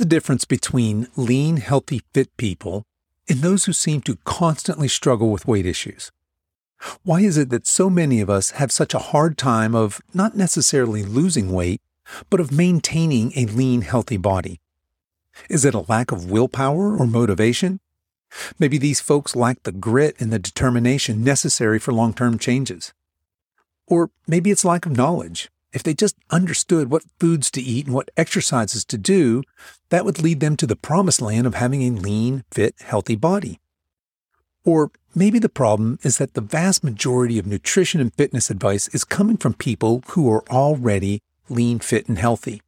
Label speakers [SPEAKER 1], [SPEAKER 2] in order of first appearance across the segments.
[SPEAKER 1] the difference between lean, healthy, fit people and those who seem to constantly struggle with weight issues? Why is it that so many of us have such a hard time of not necessarily losing weight, but of maintaining a lean, healthy body? Is it a lack of willpower or motivation? Maybe these folks lack the grit and the determination necessary for long term changes. Or maybe it's lack of knowledge. If they just understood what foods to eat and what exercises to do, that would lead them to the promised land of having a lean, fit, healthy body. Or maybe the problem is that the vast majority of nutrition and fitness advice is coming from people who are already lean, fit, and healthy.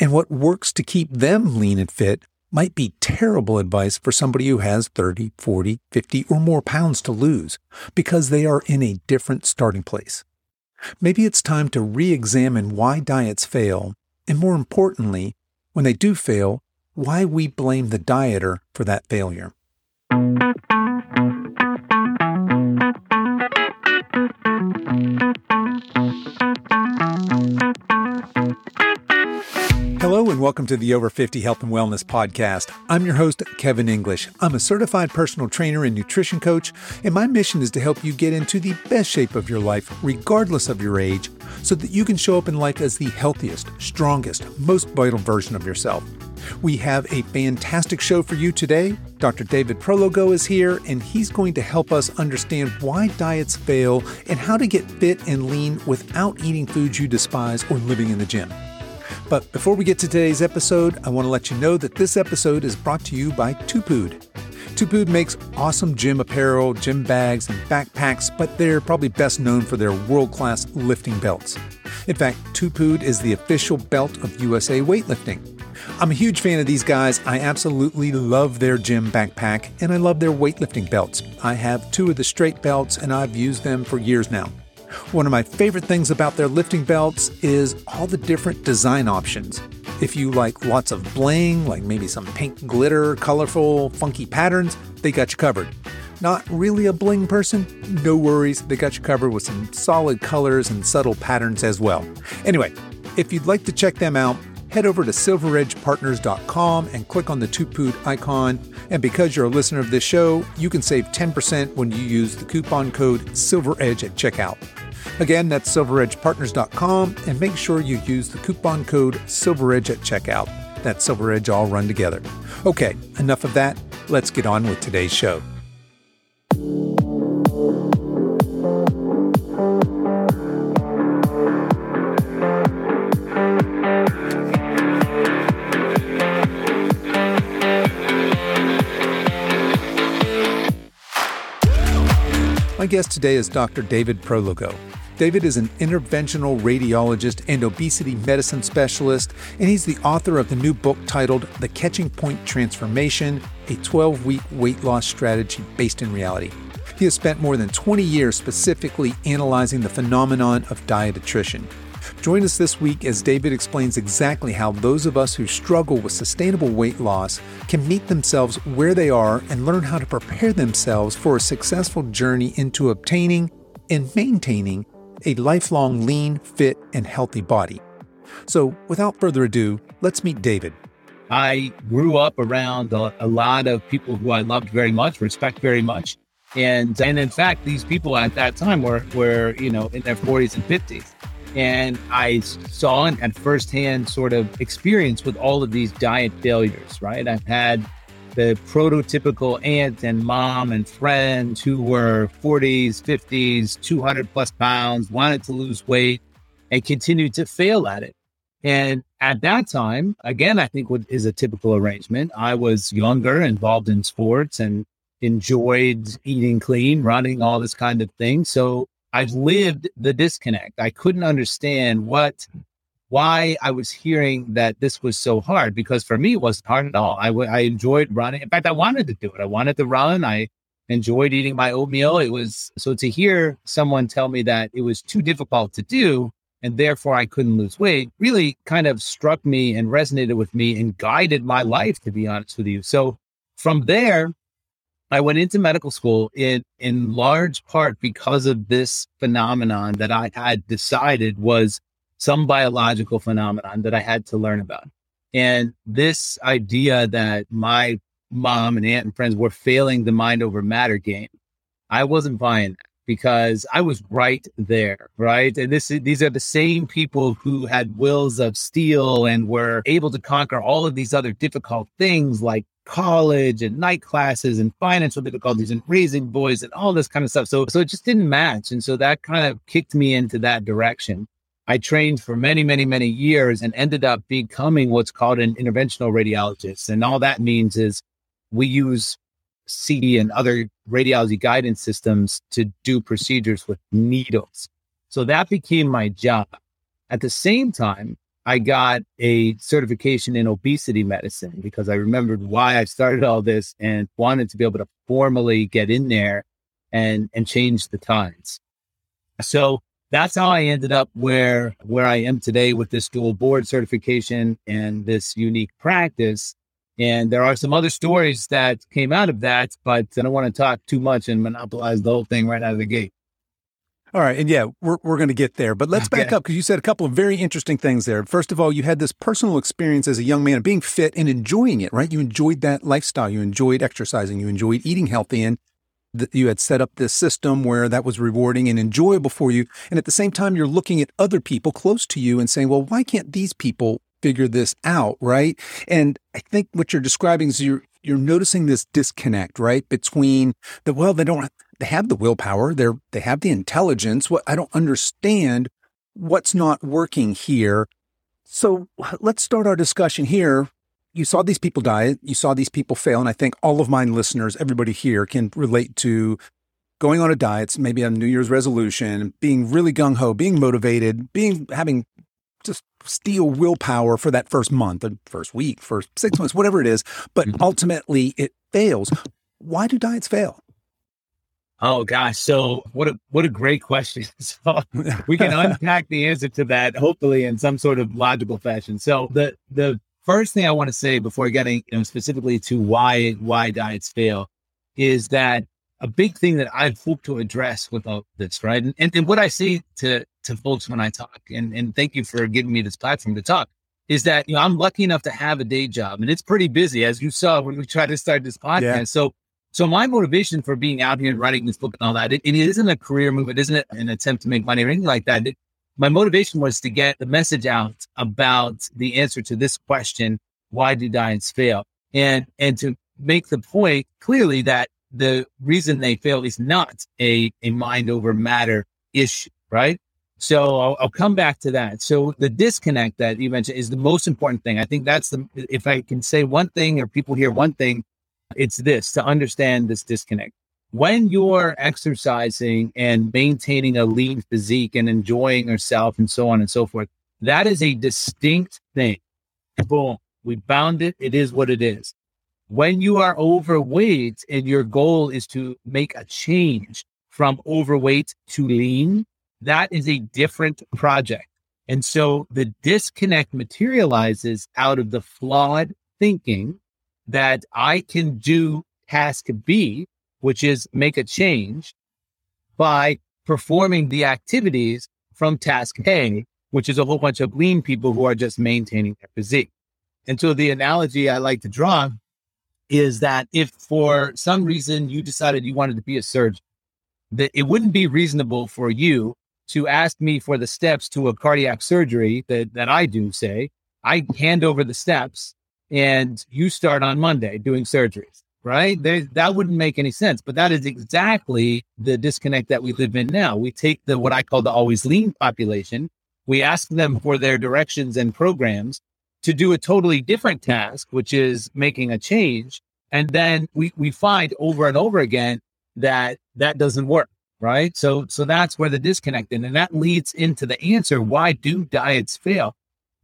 [SPEAKER 1] And what works to keep them lean and fit might be terrible advice for somebody who has 30, 40, 50, or more pounds to lose because they are in a different starting place. Maybe it's time to re examine why diets fail, and more importantly, when they do fail, why we blame the dieter for that failure. Hello and welcome to the Over 50 Health and Wellness Podcast. I'm your host, Kevin English. I'm a certified personal trainer and nutrition coach, and my mission is to help you get into the best shape of your life, regardless of your age, so that you can show up in life as the healthiest, strongest, most vital version of yourself. We have a fantastic show for you today. Dr. David Prologo is here, and he's going to help us understand why diets fail and how to get fit and lean without eating foods you despise or living in the gym. But before we get to today's episode, I want to let you know that this episode is brought to you by 2POOD. 2POOD makes awesome gym apparel, gym bags, and backpacks, but they're probably best known for their world class lifting belts. In fact, 2POOD is the official belt of USA Weightlifting. I'm a huge fan of these guys. I absolutely love their gym backpack, and I love their weightlifting belts. I have two of the straight belts, and I've used them for years now. One of my favorite things about their lifting belts is all the different design options. If you like lots of bling, like maybe some pink glitter, colorful, funky patterns, they got you covered. Not really a bling person? No worries, they got you covered with some solid colors and subtle patterns as well. Anyway, if you'd like to check them out, head over to silveredgepartners.com and click on the 2POOD icon. And because you're a listener of this show, you can save 10% when you use the coupon code SILVEREDGE at checkout. Again, that's silveredgepartners.com and make sure you use the coupon code SILVEREDGE at checkout. That's SilverEdge all run together. Okay, enough of that. Let's get on with today's show. My guest today is Dr. David Prologo. David is an interventional radiologist and obesity medicine specialist, and he's the author of the new book titled The Catching Point Transformation A 12 Week Weight Loss Strategy Based in Reality. He has spent more than 20 years specifically analyzing the phenomenon of diet attrition. Join us this week as David explains exactly how those of us who struggle with sustainable weight loss can meet themselves where they are and learn how to prepare themselves for a successful journey into obtaining and maintaining a lifelong lean, fit, and healthy body. So, without further ado, let's meet David.
[SPEAKER 2] I grew up around a, a, lot of people who I loved very much, respect very much. And and in fact, these people at that time were were, you know, in their 40s and 50s. And I saw and had firsthand sort of experience with all of these diet failures, right? I've had the prototypical aunt and mom and friends who were 40s, 50s, 200 plus pounds, wanted to lose weight and continued to fail at it. And at that time, again, I think what is a typical arrangement. I was younger, involved in sports and enjoyed eating clean, running, all this kind of thing. So I've lived the disconnect. I couldn't understand what why I was hearing that this was so hard because for me it wasn't hard at all. I, w- I enjoyed running. In fact, I wanted to do it. I wanted to run. I enjoyed eating my oatmeal. It was so to hear someone tell me that it was too difficult to do and therefore I couldn't lose weight really kind of struck me and resonated with me and guided my life, to be honest with you. So from there, I went into medical school in in large part because of this phenomenon that I had decided was some biological phenomenon that I had to learn about. And this idea that my mom and aunt and friends were failing the mind over matter game, I wasn't buying that because I was right there, right? And this these are the same people who had wills of steel and were able to conquer all of these other difficult things like college and night classes and financial difficulties and raising boys and all this kind of stuff. So so it just didn't match. And so that kind of kicked me into that direction. I trained for many, many, many years and ended up becoming what's called an interventional radiologist. And all that means is we use CT and other radiology guidance systems to do procedures with needles. So that became my job. At the same time, I got a certification in obesity medicine because I remembered why I started all this and wanted to be able to formally get in there and and change the times. So that's how I ended up where where I am today with this dual board certification and this unique practice. And there are some other stories that came out of that, but I don't want to talk too much and monopolize the whole thing right out of the gate.
[SPEAKER 1] All right. And yeah, we're, we're going to get there. But let's back up because you said a couple of very interesting things there. First of all, you had this personal experience as a young man of being fit and enjoying it, right? You enjoyed that lifestyle. You enjoyed exercising. You enjoyed eating healthy. And that you had set up this system where that was rewarding and enjoyable for you. And at the same time, you're looking at other people close to you and saying, well, why can't these people figure this out, right? And I think what you're describing is you're you're noticing this disconnect, right, between the well, they don't they have the willpower, they're they have the intelligence. What I don't understand what's not working here. So let's start our discussion here. You saw these people die, you saw these people fail, and I think all of my listeners, everybody here, can relate to going on a diet, maybe a New Year's resolution, being really gung ho, being motivated, being having just steel willpower for that first month, or first week, first six months, whatever it is. But mm-hmm. ultimately, it fails. Why do diets fail?
[SPEAKER 2] Oh gosh, so what a what a great question. So we can unpack the answer to that hopefully in some sort of logical fashion. So the the first thing I want to say before getting you know, specifically to why why diets fail is that a big thing that I hope to address with all this, right? And, and, and what I say to to folks when I talk, and, and thank you for giving me this platform to talk, is that you know I'm lucky enough to have a day job, and it's pretty busy, as you saw when we tried to start this podcast. Yeah. So so my motivation for being out here and writing this book and all that, it, it isn't a career move. It isn't an attempt to make money or anything like that. It, my motivation was to get the message out about the answer to this question: Why do diets fail? And and to make the point clearly that the reason they fail is not a, a mind over matter issue, right? So I'll, I'll, come back to that. So the disconnect that you mentioned is the most important thing. I think that's the, if I can say one thing or people hear one thing, it's this to understand this disconnect. When you're exercising and maintaining a lean physique and enjoying yourself and so on and so forth, that is a distinct thing. Boom. We bound it. It is what it is. When you are overweight and your goal is to make a change from overweight to lean, that is a different project. And so the disconnect materializes out of the flawed thinking that I can do task B, which is make a change by performing the activities from task A, which is a whole bunch of lean people who are just maintaining their physique. And so the analogy I like to draw is that if for some reason you decided you wanted to be a surgeon, that it wouldn't be reasonable for you to ask me for the steps to a cardiac surgery that, that I do say, I hand over the steps and you start on Monday doing surgeries, right? They, mm-hmm. that wouldn't make any sense. But that is exactly the disconnect that we live in now. We take the what I call the always lean population, we ask them for their directions and programs, to do a totally different task, which is making a change. And then we, we find over and over again that that doesn't work. Right. So, so that's where the disconnect is. And that leads into the answer. Why do diets fail?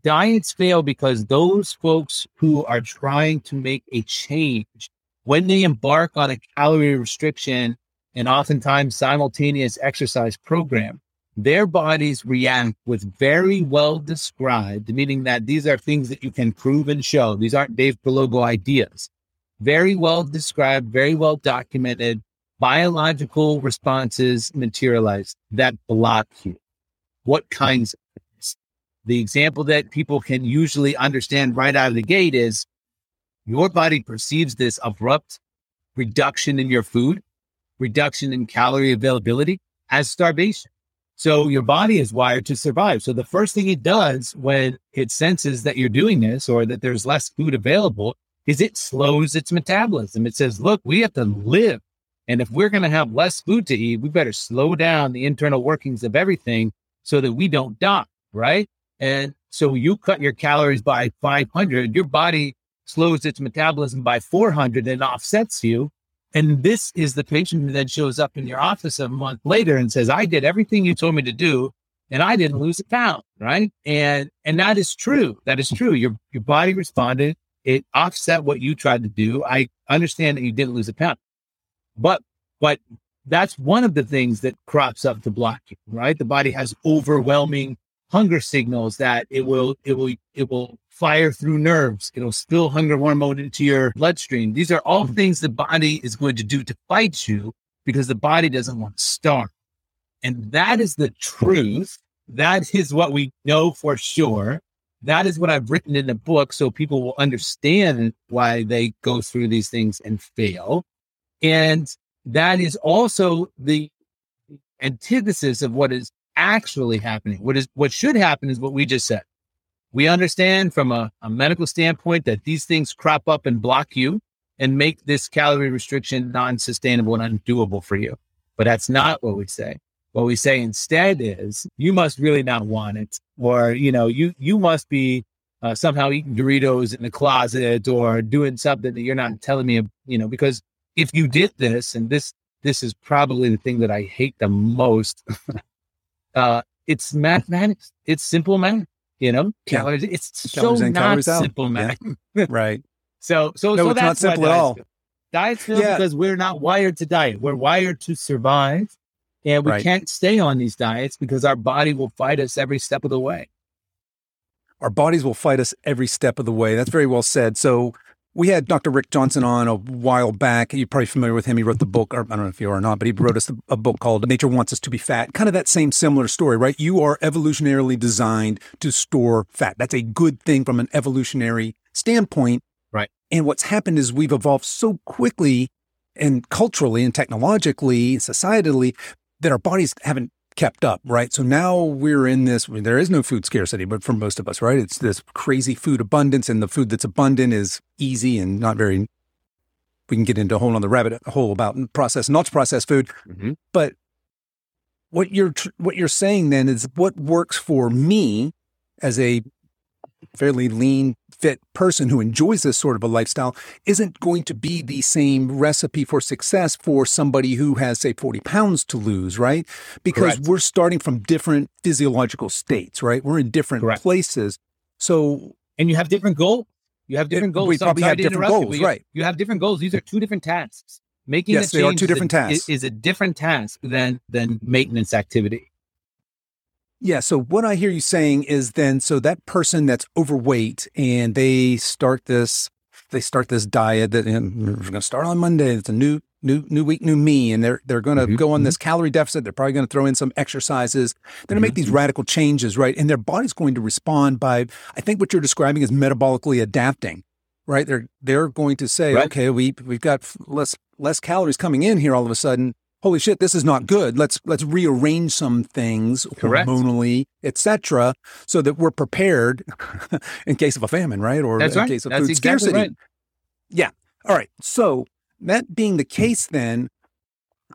[SPEAKER 2] Diets fail because those folks who are trying to make a change, when they embark on a calorie restriction and oftentimes simultaneous exercise program, their bodies react with very well described, meaning that these are things that you can prove and show. These aren't Dave Prologo ideas. Very well described, very well documented biological responses materialize that block you. What kinds? The example that people can usually understand right out of the gate is your body perceives this abrupt reduction in your food, reduction in calorie availability as starvation. So your body is wired to survive. So the first thing it does when it senses that you're doing this or that there's less food available is it slows its metabolism. It says, look, we have to live. And if we're going to have less food to eat, we better slow down the internal workings of everything so that we don't die. Right. And so you cut your calories by 500, your body slows its metabolism by 400 and offsets you. And this is the patient who then shows up in your office a month later and says, I did everything you told me to do and I didn't lose a pound. Right. And, and that is true. That is true. Your, your body responded. It offset what you tried to do. I understand that you didn't lose a pound, but, but that's one of the things that crops up to block you, right? The body has overwhelming hunger signals that it will, it will, it will fire through nerves. It'll spill hunger hormone into your bloodstream. These are all mm-hmm. things the body is going to do to fight you because the body doesn't want to starve. And that is the truth. That is what we know for sure. That is what I've written in the book so people will understand why they go through these things and fail. And that is also the antithesis of what is actually happening. What is what should happen is what we just said. We understand from a, a medical standpoint that these things crop up and block you and make this calorie restriction non-sustainable and undoable for you. But that's not what we say. What we say instead is you must really not want it, or you know, you you must be uh, somehow eating Doritos in the closet or doing something that you're not telling me, you know, because if you did this, and this this is probably the thing that I hate the most, uh, it's mathematics. It's simple math. You know, calories. Yeah. It's calories so in, not simple, math.
[SPEAKER 1] Yeah. right.
[SPEAKER 2] So, so,
[SPEAKER 1] no,
[SPEAKER 2] so
[SPEAKER 1] it's not simple at all. Feel.
[SPEAKER 2] Diets fail yeah. because we're not wired to diet. We're wired to survive, and we right. can't stay on these diets because our body will fight us every step of the way.
[SPEAKER 1] Our bodies will fight us every step of the way. That's very well said. So, we had Dr. Rick Johnson on a while back. You're probably familiar with him. He wrote the book, or I don't know if you are or not, but he wrote us a book called Nature Wants Us to Be Fat. Kind of that same similar story, right? You are evolutionarily designed to store fat. That's a good thing from an evolutionary standpoint.
[SPEAKER 2] Right.
[SPEAKER 1] And what's happened is we've evolved so quickly and culturally and technologically, societally, that our bodies haven't kept up, right? So now we're in this, there is no food scarcity, but for most of us, right? It's this crazy food abundance, and the food that's abundant is easy and not very, we can get into a whole other rabbit hole about processed, not processed food. Mm-hmm. But what you're, what you're saying then is what works for me as a fairly lean, fit person who enjoys this sort of a lifestyle isn't going to be the same recipe for success for somebody who has, say, 40 pounds to lose, right? Because Correct. we're starting from different physiological states, right? We're in different Correct. places. So,
[SPEAKER 2] and you have different goals. You have different goals. We
[SPEAKER 1] probably have different goals,
[SPEAKER 2] you,
[SPEAKER 1] right?
[SPEAKER 2] You have different goals. These are two different tasks. Making
[SPEAKER 1] yes, they are two different
[SPEAKER 2] is
[SPEAKER 1] a, tasks.
[SPEAKER 2] Is a different task than than maintenance activity.
[SPEAKER 1] Yeah. So what I hear you saying is then, so that person that's overweight and they start this, they start this diet that we're going to start on Monday. It's a new, new, new week, new me, and they're they're going to mm-hmm. go on this mm-hmm. calorie deficit. They're probably going to throw in some exercises. They're going to make these mm-hmm. radical changes, right? And their body's going to respond by, I think, what you're describing is metabolically adapting, right? They're they're going to say, right. okay, we we've got less less calories coming in here all of a sudden holy shit, this is not good. Let's let's rearrange some things Correct. hormonally, etc., so that we're prepared in case of a famine, right? Or
[SPEAKER 2] That's
[SPEAKER 1] in
[SPEAKER 2] right.
[SPEAKER 1] case of
[SPEAKER 2] That's
[SPEAKER 1] food
[SPEAKER 2] exactly
[SPEAKER 1] scarcity.
[SPEAKER 2] Right.
[SPEAKER 1] Yeah. All right. So that being the case, then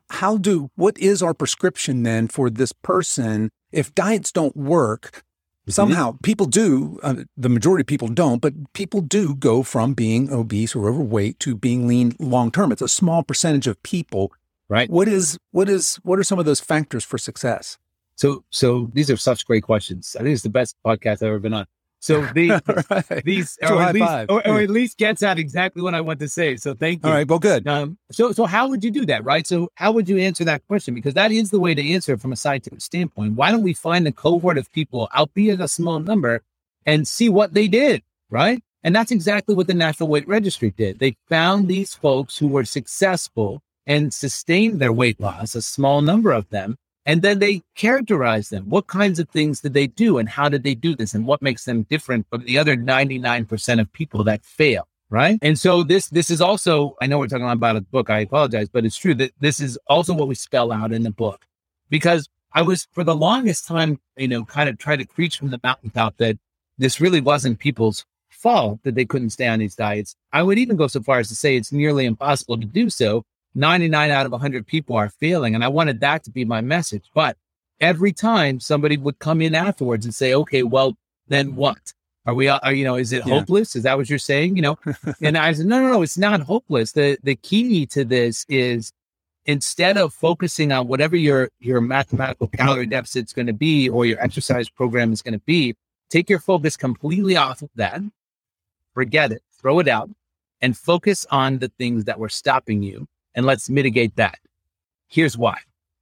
[SPEAKER 1] how do what is our prescription then for this person if diets don't work? Mm-hmm. Somehow, people do. Uh, the majority of people don't, but people do go from being obese or overweight to being lean long term. It's a small percentage of people
[SPEAKER 2] Right.
[SPEAKER 1] What is what is what are some of those factors for success?
[SPEAKER 2] So so these are such great questions. I think it's the best podcast I've ever been on. So the, right. these or at, least, or, or, at least gets at exactly what I want to say. So thank you.
[SPEAKER 1] All right. Well, good.
[SPEAKER 2] Um, so so how would you do that, right? So how would you answer that question? Because that is the way to answer it from a scientific standpoint. Why don't we find a cohort of people, albeit a small number, and see what they did, right? And that's exactly what the National Weight Registry did. They found these folks who were successful and sustained their weight loss, a small number of them, And then they characterize them. What kinds of things did they do and how did they do this and what makes them different from the other 99% of people that fail? Right. And so this, this is also, I know we're talking about a book. I apologize, but it's true that this is also what we spell out in the book because I was for the longest time, you know, kind of trying to preach from the mountaintop that this really wasn't people's fault that they couldn't stay on these diets. I would even go so far as to say it's nearly impossible to do so. 99 out of 100 people are failing. And I wanted that to be my message. But every time somebody would come in afterwards and say, okay, well, then what? Are we, are, you know, is it yeah. hopeless? Is that what you're saying? You know, and I said, no, no, no, it's not hopeless. The, the key to this is instead of focusing on whatever your, your mathematical calorie deficit is going to be or your exercise program is going to be, take your focus completely off of that forget it, throw it out, and focus on the things that were stopping you. And let's mitigate that. Here's why.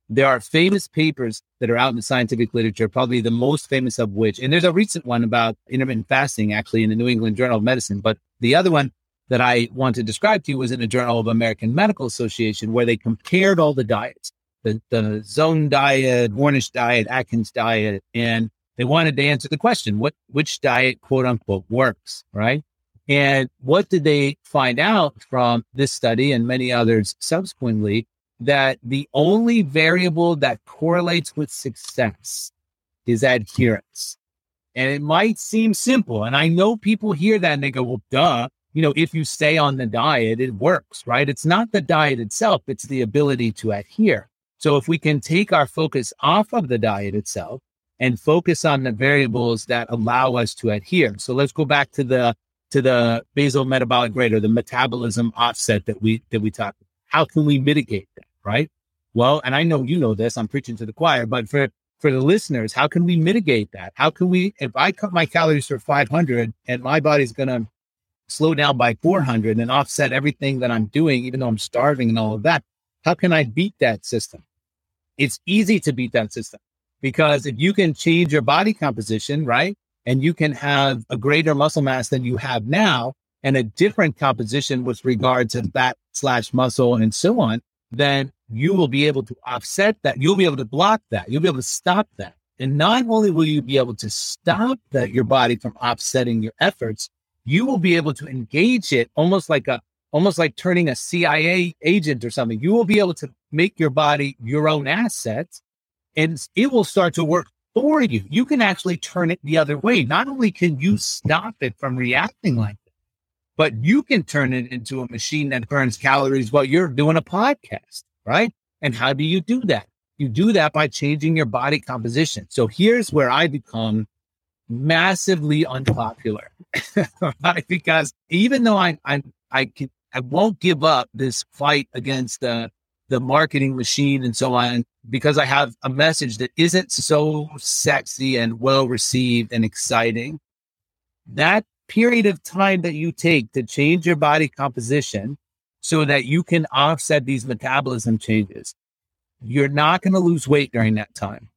[SPEAKER 2] There are famous papers that are out in the scientific literature, probably the most famous of which, and there's a recent one about intermittent fasting actually in the New England Journal of Medicine. But the other one that I want to describe to you was in the Journal of American Medical Association, where they compared all the diets, the, the zone diet, Ornish diet, Atkins diet, and they wanted to answer the question, what, which diet quote unquote works, right? And what did they find out from this study and many others subsequently? That the only variable that correlates with success is adherence. And it might seem simple. And I know people hear that and they go, well, duh, you know, if you stay on the diet, it works, right? It's not the diet itself, it's the ability to adhere. So if we can take our focus off of the diet itself and focus on the variables that allow us to adhere. So let's go back to the to the basal metabolic rate or the metabolism offset that we that we talked. How can we mitigate that? Right. Well, and I know you know this. I'm preaching to the choir, but for for the listeners, how can we mitigate that? How can we? If I cut my calories for 500 and my body's going to slow down by 400 and offset everything that I'm doing, even though I'm starving and all of that, how can I beat that system? It's easy to beat that system because if you can change your body composition, right? And you can have a greater muscle mass than you have now and a different composition with regard to fat slash muscle and so on, then you will be able to offset that. You'll be able to block that. You'll be able to stop that. And not only will you be able to stop that your body from offsetting your efforts, you will be able to engage it almost like a almost like turning a CIA agent or something. You will be able to make your body your own asset and it will start to work for you. You can actually turn it the other way. Not only can you hmm. stop it from reacting like that, but you can turn it into a machine that burns calories while you're doing a podcast, right? And how do you do that? You do that by changing your body composition. So here's where I become massively unpopular, right? Because even though I, I, I can, I won't give up this fight against the the marketing machine and so on because I have a message that isn't so sexy and well received and exciting. That period of time that you take to change your body composition so that you can offset these metabolism changes, you're not going to lose weight during that time.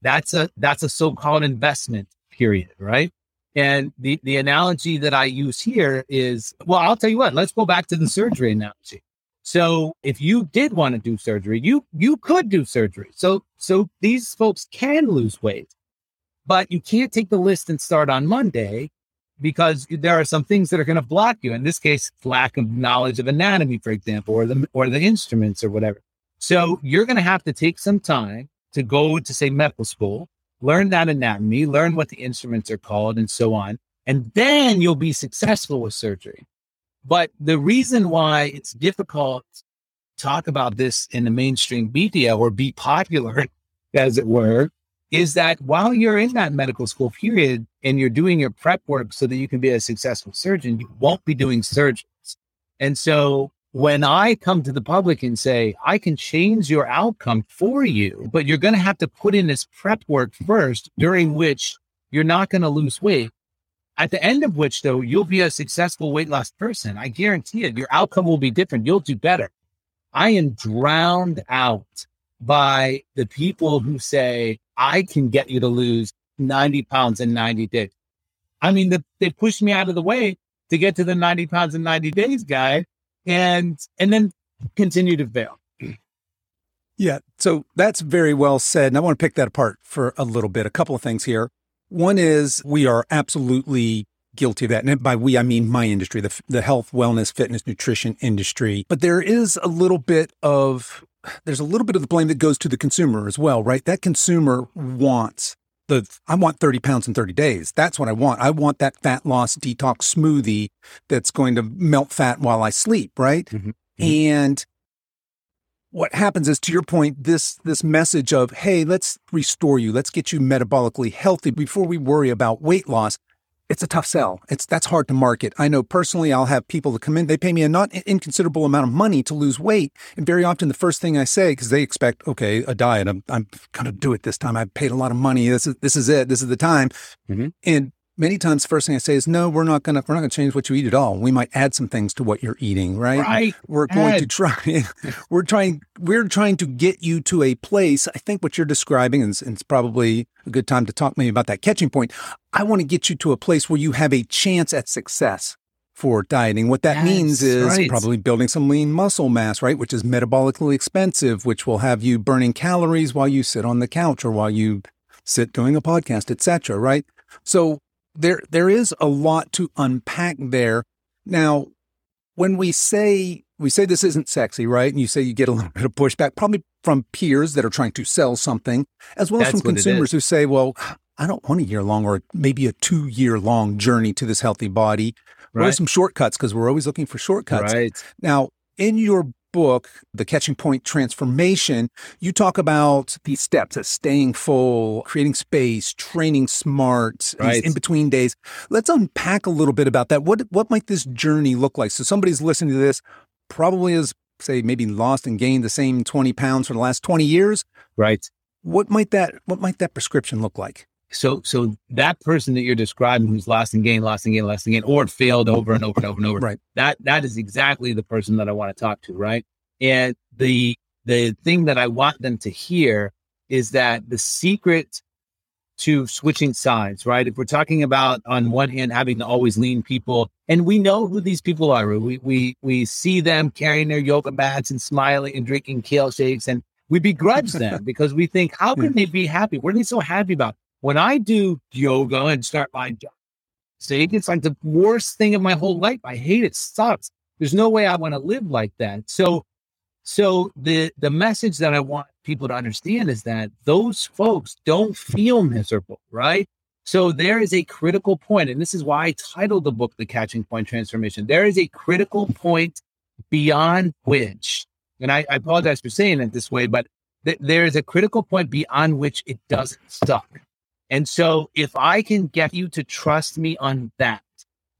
[SPEAKER 2] That's a that's a so-called investment period, right? And the the analogy that I use here is well, I'll tell you what, let's go back to the surgery analogy. So if you did want to do surgery, you you could do surgery. So so these folks can lose weight. But you can't take the list and start on Monday because there are some things that are going to block you. In this case, lack of knowledge of anatomy, for example, or the or the instruments or whatever. So you're going to have to take some time to go to say medical school, learn that anatomy, learn what the instruments are called, and so on. And then you'll be successful with surgery. But the reason why it's difficult to talk about this in the mainstream media or be popular, as it were, is that while you're in that medical school period and you're doing your prep work so that you can be a successful surgeon, you won't be doing surgeries. And so when I come to the public and say, I can change your outcome for you, but you're going to have to put in this prep work first, during which you're not going to lose weight. At the end of which, though, you'll be a successful weight loss person. I guarantee it. Your outcome will be different. You'll do better. I am drowned out by the people who say, I can get you to lose 90 pounds in 90 days. I mean, the, they pushed me out of the way to get to the 90 pounds in 90 days guy and, and then continue to fail.
[SPEAKER 1] Yeah. So that's very well said. And I want to pick that apart for a little bit. A couple of things here. One is we are absolutely guilty of that. And by we, I mean my industry, the, the health, wellness, fitness, nutrition industry. But there is a little bit of, there's a little bit of the blame that goes to the consumer as well, right? That consumer wants the, I want 30 pounds in 30 days. That's what I want. I want that fat loss detox smoothie that's going to melt fat while I sleep, right? Mm-hmm. Mm-hmm. And what happens is to your point this this message of hey let's restore you let's get you metabolically healthy before we worry about weight loss it's a tough sell. It's that's hard to market. I know personally, I'll have people that come in. They pay me a not inconsiderable amount of money to lose weight, and very often the first thing I say because they expect, okay, a diet. I'm I'm going to do it this time. I've paid a lot of money. This is this is it. This is the time. Mm-hmm. And many times the first thing I say is, no, we're not gonna we're not gonna change what you eat at all. We might add some things to what you're eating, right?
[SPEAKER 2] Right.
[SPEAKER 1] We're going to try we're trying we're trying to get you to a place. I think what you're describing, and it's probably a good time to talk maybe about that catching point. I want to get you to a place where you have a chance at success for dieting. What that means is right. probably building some lean muscle mass, right? Which is metabolically expensive, which will have you burning calories while you sit on the couch or while you sit doing a podcast, etc. Right? So there there is a lot to unpack there. Now, when we say we say this isn't sexy, right? And you say you get a little bit of pushback, probably from peers that are trying to sell something, as well That's as from consumers who say, "Well, I don't want a year long or maybe a two year long journey to this healthy body. Right. What are some shortcuts? Because we're always looking for shortcuts.
[SPEAKER 2] Right.
[SPEAKER 1] Now, in your book, The Catching Point Transformation, you talk about these steps of staying full, creating space, training smart, right. in between days. Let's unpack a little bit about that. What what might this journey look like? So somebody's listening to this, probably has say maybe lost and gained the same 20 pounds for the last 20 years.
[SPEAKER 2] Right.
[SPEAKER 1] What might that what might that prescription look like?
[SPEAKER 2] So, so that person that you're describing who's lost and gained, lost and gained, lost and gained, or failed over and over and over and over,
[SPEAKER 1] right?
[SPEAKER 2] That that is exactly the person that I want to talk to, right? And the the thing that I want them to hear is that the secret to switching sides, right? If we're talking about on one hand having to always lean people, and we know who these people are, we we we see them carrying their yoga mats and smiling and drinking kale shakes, and we begrudge them because we think, how can they be happy? What are they so happy about? When I do yoga and start my job, see, it's like the worst thing of my whole life. I hate it. Sucks. There's no way I want to live like that. So, so the the message that I want people to understand is that those folks don't feel miserable, right? So there is a critical point, and this is why I titled the book "The Catching Point Transformation." There is a critical point beyond which, and I, I apologize for saying it this way, but th- there is a critical point beyond which it doesn't stop. And so if I can get you to trust me on that,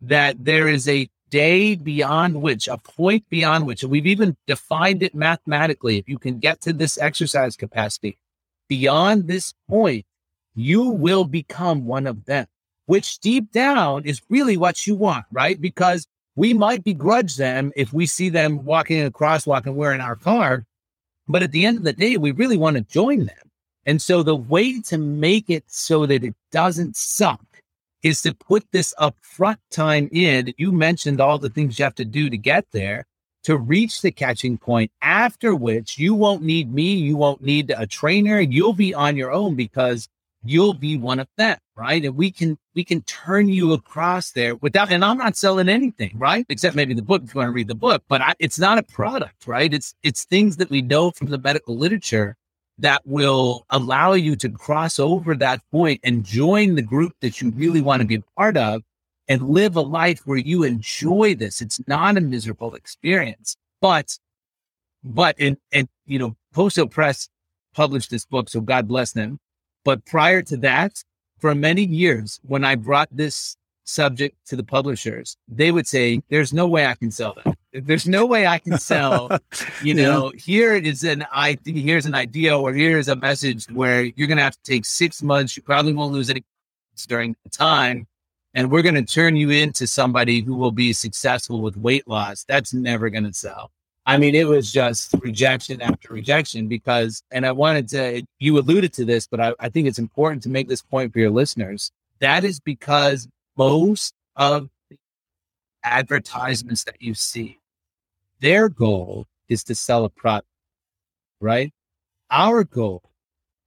[SPEAKER 2] that there is a day beyond which, a point beyond which, and we've even defined it mathematically, if you can get to this exercise capacity, beyond this point, you will become one of them, which deep down is really what you want, right? Because we might begrudge them if we see them walking a crosswalk and we're in our car. But at the end of the day, we really want to join them. And so the way to make it so that it doesn't suck is to put this upfront time in. You mentioned all the things you have to do to get there to reach the catching point, after which you won't need me. You won't need a trainer. You'll be on your own because you'll be one of them. Right. And we can, we can turn you across there without, and I'm not selling anything, right? Except maybe the book if you want to read the book, but I, it's not a product, right? It's, it's things that we know from the medical literature that will allow you to cross over that point and join the group that you really want to be a part of and live a life where you enjoy this. It's not a miserable experience. But, but, and, and, you know, Post Hill Press published this book, so God bless them. But prior to that, for many years, when I brought this subject to the publishers, they would say, There's no way I can sell that. There's no way I can sell, you know, yeah. here is an idea, here's an idea, or here's a message where you're going to have to take six months. You probably won't lose any during the time. And we're going to turn you into somebody who will be successful with weight loss. That's never going to sell. I mean, it was just rejection after rejection because, and I wanted to, you alluded to this, but I, I think it's important to make this point for your listeners. That is because most of the advertisements that you see, their goal is to sell a product, right? Our goal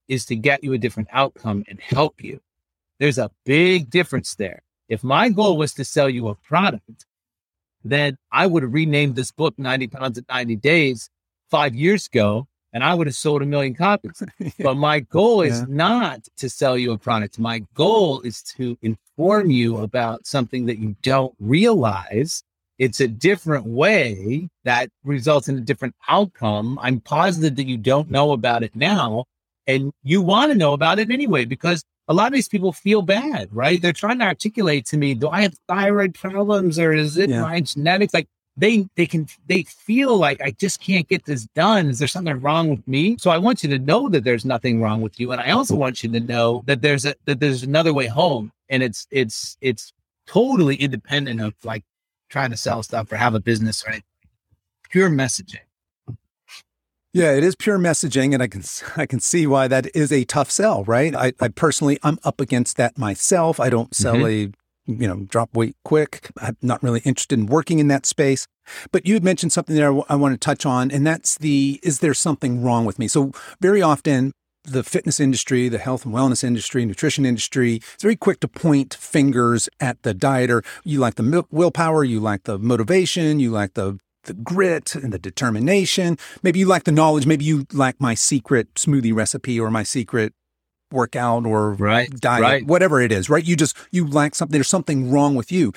[SPEAKER 2] is to get you a different outcome and help you. There's a big difference there. If my goal was to sell you a product, then I would have renamed this book 90 pounds in 90 days five years ago and I would have sold a million copies. yeah. But my goal is yeah. not to sell you a product. My goal is to inform you about something that you don't realize. It's a different way that results in a different outcome. I'm positive that you don't know about it now and you want to know about it anyway, because a lot of these people feel bad, right? They're trying to articulate to me, do I have thyroid problems or is it yeah. my genetics? Like they they can they feel like I just can't get this done. Is there something wrong with me? So I want you to know that there's nothing wrong with you, and I also want you to know that there's a that there's another way home, and it's it's it's totally independent of like trying to sell stuff or have a business or anything. Pure messaging.
[SPEAKER 1] Yeah, it is pure messaging, and I can I can see why that is a tough sell, right? I, I personally I'm up against that myself. I don't sell mm-hmm. a you know, drop weight quick. I'm not really interested in working in that space. But you had mentioned something there I, want to touch on, and that's the is there something wrong with me? So, very often, the fitness industry, the health and wellness industry, nutrition industry, it's very quick to point fingers at the dieter. You like the willpower, you like the motivation, you like the the grit and the determination. Maybe you lack the knowledge. Maybe you lack my secret smoothie recipe or my secret workout or
[SPEAKER 2] right,
[SPEAKER 1] diet,
[SPEAKER 2] right.
[SPEAKER 1] whatever it is, right? You just, you lack something, there's something wrong with you.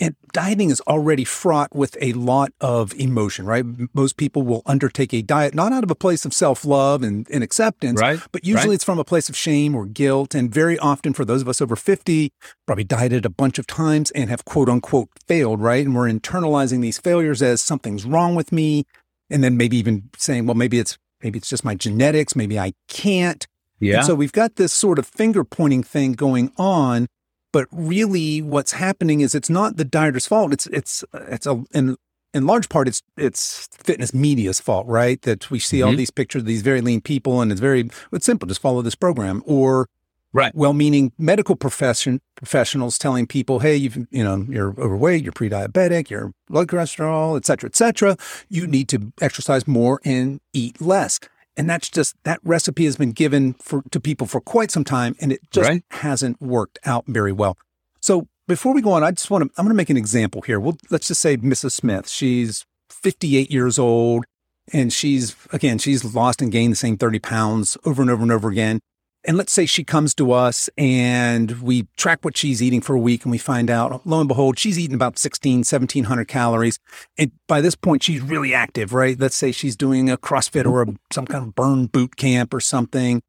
[SPEAKER 1] And dieting is already fraught with a lot of emotion, right? Most people will undertake a diet not out of a place of self love and, and, acceptance,
[SPEAKER 2] right.
[SPEAKER 1] but usually
[SPEAKER 2] right.
[SPEAKER 1] it's from a place of shame or guilt. And very often, for those of us over 50, probably dieted a bunch of times and have quote unquote failed, right? And we're internalizing these failures as something's wrong with me. And then maybe even saying, well, maybe it's, maybe it's just my genetics. Maybe I can't.
[SPEAKER 2] Yeah.
[SPEAKER 1] And so we've got this sort of finger pointing thing going on, but really what's happening is it's not the dieter's fault. It's it's it's a in in large part it's it's fitness media's fault, right? That we see mm-hmm. all these pictures of these very lean people and it's very it's simple, just follow this program. Or
[SPEAKER 2] right
[SPEAKER 1] well-meaning medical profession professionals telling people hey you've you know you're overweight you're pre-diabetic your blood cholesterol et cetera et cetera you need to exercise more and eat less and that's just that recipe has been given for to people for quite some time and it just right. hasn't worked out very well. So before we go on, I just want to I'm going to make an example here. Well, let's just say Mrs. Smith. She's 58 years old and she's again, she's lost and gained the same 30 pounds over and over and over again. And let's say she comes to us and we track what she's eating for a week and we find out, lo and behold, she's eating about 16, 1700 calories. And by this point, she's really active, right? Let's say she's doing a CrossFit or a, some kind of burn boot camp or something.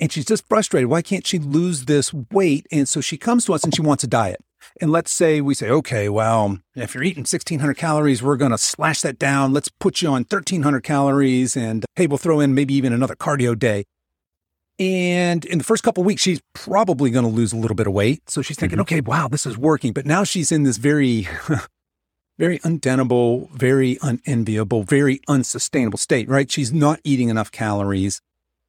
[SPEAKER 1] And she's just frustrated. Why can't she lose this weight? And so she comes to us and she wants a diet. And let's say we say, okay, well, if you're eating 1600 calories, we're going to slash that down. Let's put you on 1300 calories and hey, we'll throw in maybe even another cardio day. And in the first couple weeks, she's probably going to lose a little bit of weight. So she's thinking, mm-hmm. okay, wow, this is working. But now she's in this very, very untenable, very unenviable, very unsustainable state, right? She's not eating enough calories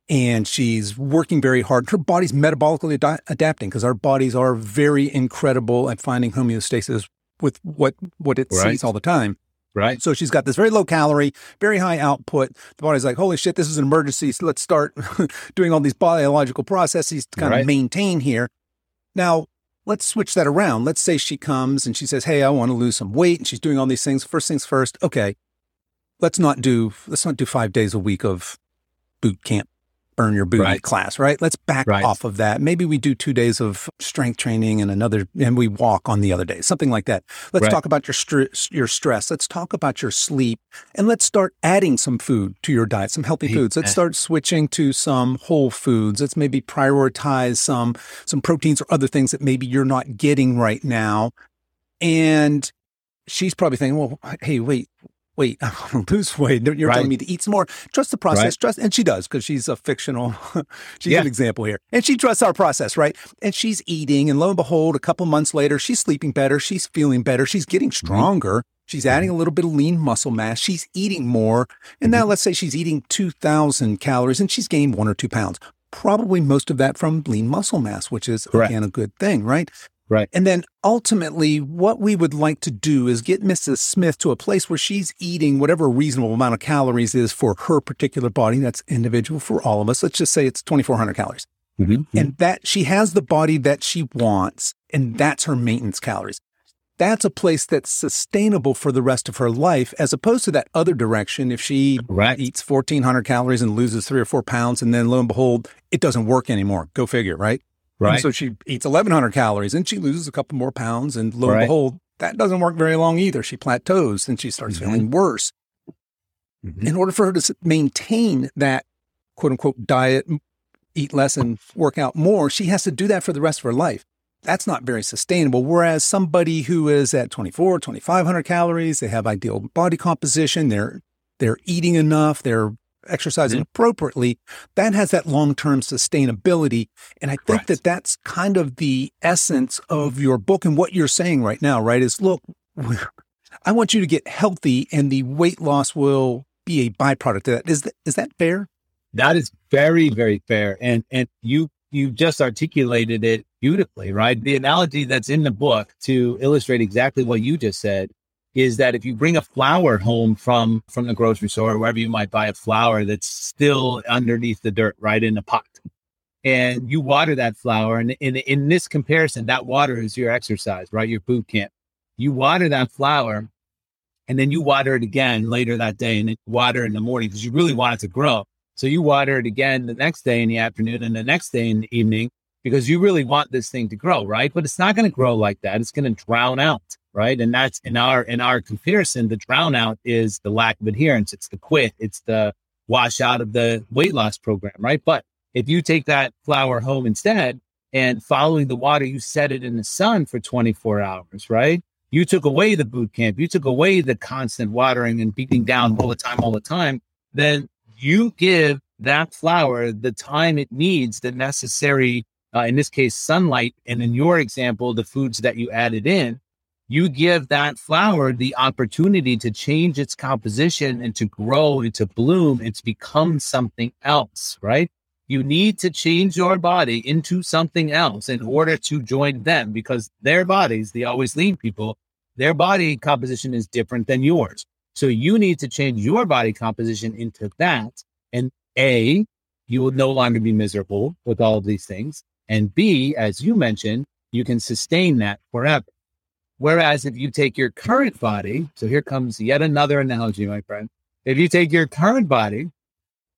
[SPEAKER 1] and she's working very hard. Her body's metabolically ad- adapting because our bodies are very incredible at finding homeostasis with what, what it right. sees all the time.
[SPEAKER 2] Right.
[SPEAKER 1] So she's got this very low calorie, very high output. The body's like, holy shit, this is an emergency. So let's start doing all these biological processes to kind right. of maintain here. Now, let's switch that around. Let's say she comes and she says, Hey, I want to lose some weight. And she's doing all these things. First things first. Okay. Let's not do, let's not do five days a week of boot camp burn your booty right. class, right? Let's back right. off of that. Maybe we do two days of strength training and another, and we walk on the other day, something like that. Let's right. talk about your str- your stress. Let's talk about your sleep, and let's start adding some food to your diet, some healthy foods. Let's start switching to some whole foods. Let's maybe prioritize some some proteins or other things that maybe you're not getting right now. And she's probably thinking, well, hey, wait, wait, I want to lose weight. You're right. telling me to eat some more. Trust the process. Right. Trust, and she does because she's a fictional. she's yeah. an example here, and she trusts our process, right? And she's eating, and lo and behold, a couple months later, she's sleeping better. She's feeling better. She's getting mm-hmm. stronger. Mm-hmm. She's adding a little bit of lean muscle mass. She's eating more, and mm-hmm. now let's say she's eating two thousand calories, and she's gained one or two pounds. Probably most of that from lean muscle mass, which is Correct. again a good thing, right?
[SPEAKER 2] Right.
[SPEAKER 1] And then ultimately, what we would like to do is get Mrs. Smith to a place where she's eating whatever reasonable amount of calories is for her particular body. That's individual for all of us. Let's just say it's 2,400 calories. Mm-hmm. And that she has the body that she wants, and that's her maintenance calories. That's a place that's sustainable for the rest of her life, as opposed to that other direction. If she right. eats 1,400 calories and loses three or four pounds, and then lo and behold, it doesn't work anymore. Go figure, right?
[SPEAKER 2] Right.
[SPEAKER 1] And so she eats 1,100 calories and she loses a couple more pounds. And lo and behold, that doesn't work very long either. She plateaus and she starts mm-hmm. feeling worse. Mm-hmm. In order for her to maintain that quote unquote diet, eat less and work out more, she has to do that for the rest of her life. That's not very sustainable. Whereas somebody who is at 24, 2,500 calories, they have ideal body composition, they're, they're eating enough, they're exercising mm-hmm. appropriately, that has that long term sustainability. And I think that that's kind of the essence of your book and what you're saying right now, right? Is look, I want you to get healthy and the weight loss will be a byproduct of that. Is that, is that fair?
[SPEAKER 2] That is very, very fair. And, and you, you just articulated it beautifully, right? The analogy that's in the book to illustrate exactly what you just said is that if you bring a flower home from from the grocery store or wherever you might buy a flower that's still underneath the dirt, right in a pot, and you water that flower, and in in this comparison, that water is your exercise, right? Your boot camp. You water that flower, and then you water it again later that day, and water in the morning because you really want it to grow. So you water it again the next day in the afternoon, and the next day in the evening because you really want this thing to grow, right? But it's not going to grow like that. It's going to drown out right? And that's in our in our comparison, the drown out is the lack of adherence. It's the quit. It's the wash out of the weight loss program, right? But if you take that flower home instead and following the water, you set it in the sun for 24 hours, right? You took away the boot camp, you took away the constant watering and beating down all the time, all the time, then you give that flower the time it needs, the necessary, uh, in this case, sunlight. And in your example, the foods that you added in you give that flower the opportunity to change its composition and to grow and to bloom and to become something else, right? You need to change your body into something else in order to join them because their bodies, the always lean people, their body composition is different than yours. So you need to change your body composition into that. And A, you will no longer be miserable with all of these things. And B, as you mentioned, you can sustain that forever. Whereas if you take your current body, so here comes yet another analogy, my friend. If you take your current body,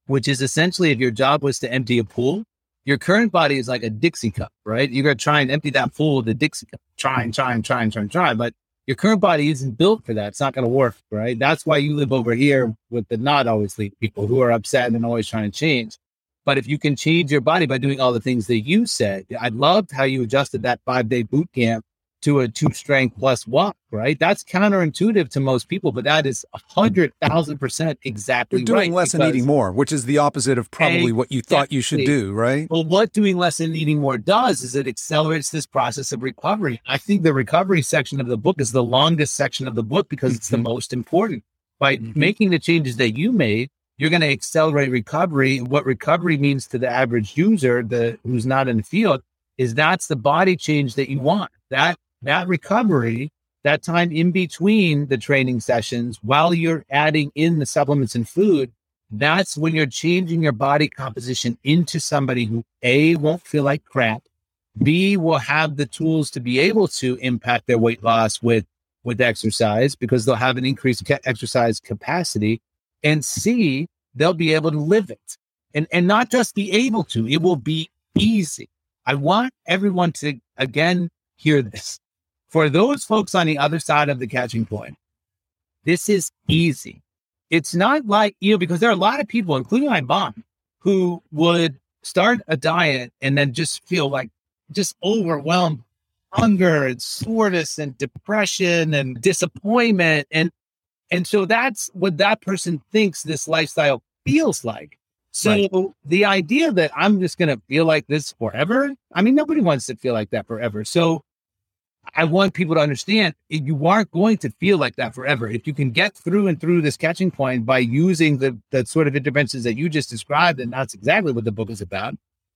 [SPEAKER 2] which is essentially if your job was to empty a pool, your current body is like a Dixie cup, right? You're going to try and empty that pool with a Dixie cup. Try and try and try and try and try. But your current body isn't built for that. It's not going to work, right? That's why you live over here with the not always people who are upset and always trying to change. But if you can change your body by doing all the things that you said, I loved how you adjusted that five day boot camp to a two strength plus walk, right? That's counterintuitive to most people, but that is a hundred thousand percent exactly
[SPEAKER 1] You're doing
[SPEAKER 2] right
[SPEAKER 1] less and eating more, which is the opposite of probably what you thought you should do, right?
[SPEAKER 2] Well, what doing less and eating more does is it accelerates this process of recovery. I think the recovery section of the book is the longest section of the book because it's the mm-hmm. most important. By mm-hmm. making the changes that you made, you're going to accelerate recovery. What recovery means to the average user, the who's not in the field, is that's the body change that you want. That that recovery, that time in between the training sessions, while you're adding in the supplements and food, that's when you're changing your body composition into somebody who A, won't feel like crap, B, will have the tools to be able to impact their weight loss with, with exercise because they'll have an increased exercise capacity. And C, they'll be able to live it and, and not just be able to, it will be easy. I want everyone to again hear this for those folks on the other side of the catching point, this is easy. It's not like, you know, because there are a lot of people, including my mom, who would start a diet and then just feel like just overwhelmed hunger and soreness and depression and disappointment. And and so that's what that person thinks this lifestyle feels like. So right. the idea that I'm just going to feel like this forever, I mean, nobody wants to feel like that forever. So I want people to understand eh, you aren't going to feel like that forever. If you can get through and through this catching point by using the, the sort of interventions that you just described, and that's exactly what the book is about,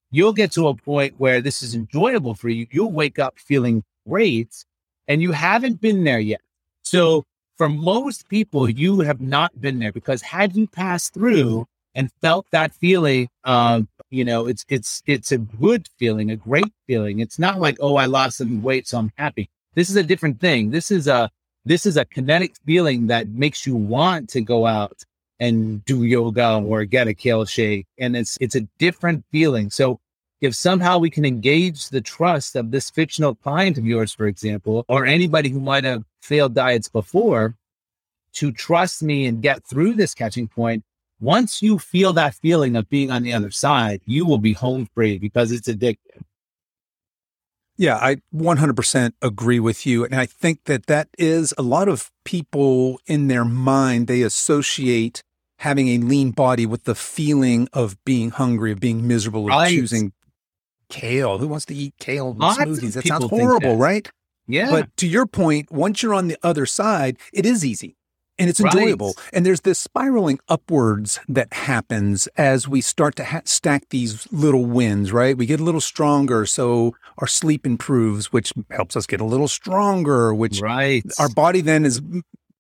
[SPEAKER 2] you'll get to a point where this is enjoyable for you. You'll wake up feeling great. And you haven't been there yet. So for most people, you have not been there because had you passed through and felt that feeling, uh, you know, it's it's it's a good feeling, a great feeling. It's not like, oh, I lost some weight, so I'm happy. This is a different thing. This is a this is a kinetic feeling that makes you want to go out and do yoga or get a kale shake. And it's it's a different feeling. So if somehow we can engage the trust of this fictional client of yours, for example, or anybody who might have failed diets before to trust me and get through this catching point, once you feel that feeling of being on the other side, you will be home free because it's addictive.
[SPEAKER 1] Yeah, I 100% agree with you. And I think that that is a lot of people in their mind, they associate having a lean body with the feeling of being hungry, of being miserable, of right. choosing kale. Who wants to eat kale smoothies? That sounds horrible, that. right?
[SPEAKER 2] Yeah.
[SPEAKER 1] But to your point, once you're on the other side, it is easy and it's enjoyable. Right. And there's this spiraling upwards that happens as we start to ha- stack these little wins, right? We get a little stronger. So our sleep improves, which helps us get a little stronger, which
[SPEAKER 2] right.
[SPEAKER 1] our body then is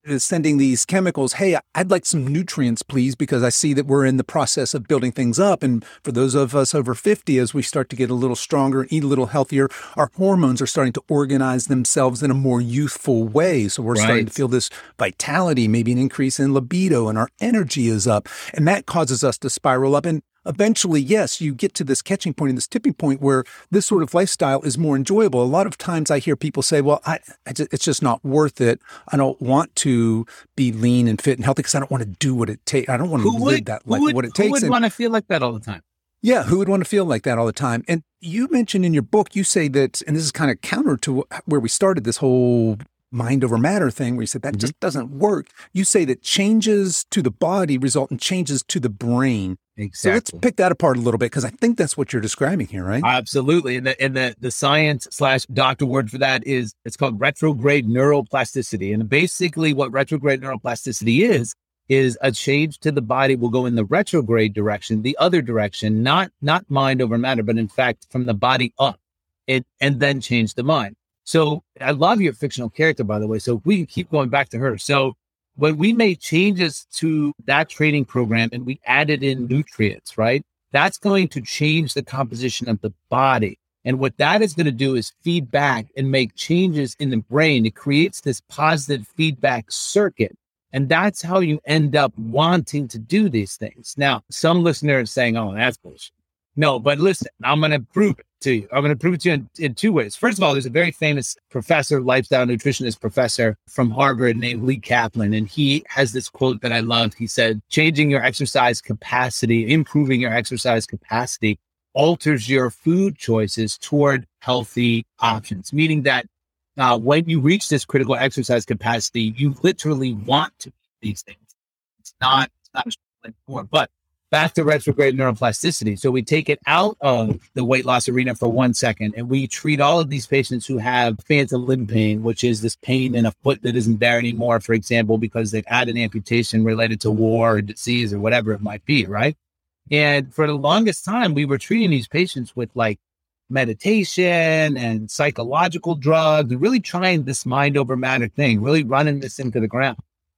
[SPEAKER 1] Uh, sending these chemicals. Hey, I'd like some nutrients, please, because I see that we're in the process of building things up. And for those of us over 50, as we start to get a little stronger and eat a little healthier, our hormones are starting to organize themselves in a more youthful way. So we're right. starting to feel this vitality, maybe an increase in libido, and our energy is up. And that causes us to spiral up. And eventually, yes, you get to this catching point and this tipping point where this sort of lifestyle is more enjoyable. A lot of times I hear people say, well, I, I just, it's just not worth it. I don't want to be lean and fit and healthy because I don't want to do what it takes. I don't want to live would, that life,
[SPEAKER 2] would,
[SPEAKER 1] what it takes.
[SPEAKER 2] Who would and, want to feel like that all the time?
[SPEAKER 1] Yeah, who would want to feel like that all the time? And you mentioned in your book, you say that, and this is kind of counter to where we started this whole mind over matter thing where you said that mm-hmm. just doesn't work. You say that changes to the body result in changes to the brain.
[SPEAKER 2] Exactly.
[SPEAKER 1] So let's pick that apart a little bit because I think that's what you're describing here, right?
[SPEAKER 2] Absolutely. And the and the, the science slash doctor word for that is it's called retrograde neuroplasticity. And basically what retrograde neuroplasticity is is a change to the body will go in the retrograde direction, the other direction, not not mind over matter, but in fact from the body up. It and then change the mind. So I love your fictional character, by the way. So we can keep going back to her. So when we made changes to that training program and we added in nutrients, right? That's going to change the composition of the body. And what that is going to do is feed back and make changes in the brain. It creates this positive feedback circuit. And that's how you end up wanting to do these things. Now, some listeners saying, oh, that's bullshit. No, but listen, I'm going to prove it to you. I'm going to prove it to you in, in, two ways. First of all, there's a very famous professor, lifestyle nutritionist professor from Harvard named Lee Kaplan. And he has this quote that I love. He said, changing your exercise capacity, improving your exercise capacity alters your food choices toward healthy options, meaning that uh, when you reach this critical exercise capacity, you literally want to eat these things. It's not, it's not a but back to retrograde neuroplasticity. So we take it out of the weight loss arena for one second and we treat all of these patients who have phantom limb pain, which is this pain in a foot that isn't there anymore, for example, because they've had an amputation related to war or disease or whatever it might be, right? And for the longest time, we were treating these patients with like meditation and psychological drugs, really trying this mind over matter thing, really running this into the ground.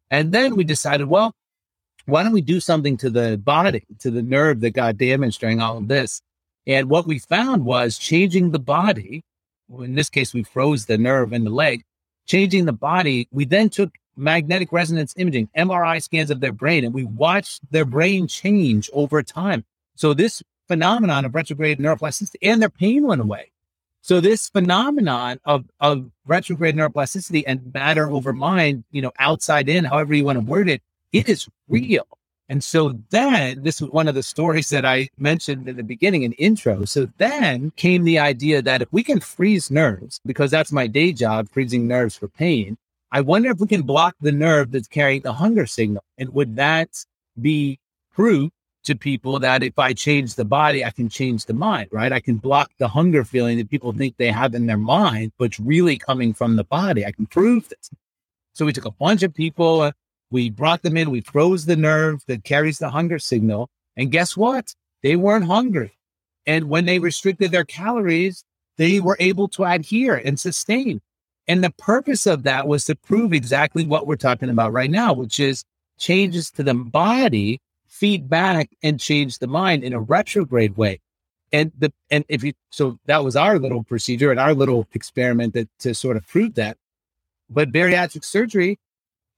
[SPEAKER 2] And then we decided, well, why don't we do something to the body, to the nerve that got damaged during all of this? And what we found was changing the body. In this case, we froze the nerve in the leg, changing the body. We then took magnetic resonance imaging, MRI scans of their brain, and we watched their brain change over time. So this phenomenon of retrograde neuroplasticity and their pain went away. So this phenomenon of, of retrograde neuroplasticity and matter over mind, you know, outside in, however you want to word it, it is real. And so then this was one of the stories that I mentioned in the beginning in intro. So then came the idea that if we can freeze nerves, because that's my day job, freezing nerves for pain, I wonder if we can block the nerve that's carrying the hunger signal. And would that be proof to people that if I change the body, I can change the mind, right? I can block the hunger feeling that people think they have in their mind, but it's really coming from the body. I can prove this. So we took a bunch of people we brought them in, we froze the nerve that carries the hunger signal. And guess what? They weren't hungry. And when they restricted their calories, they were able to adhere and sustain. And the purpose of that was to prove exactly what we're talking about right now, which is changes to the body feedback and change the mind in a retrograde way. And the and if you so that was our little procedure and our little experiment that to sort of prove that. But bariatric surgery,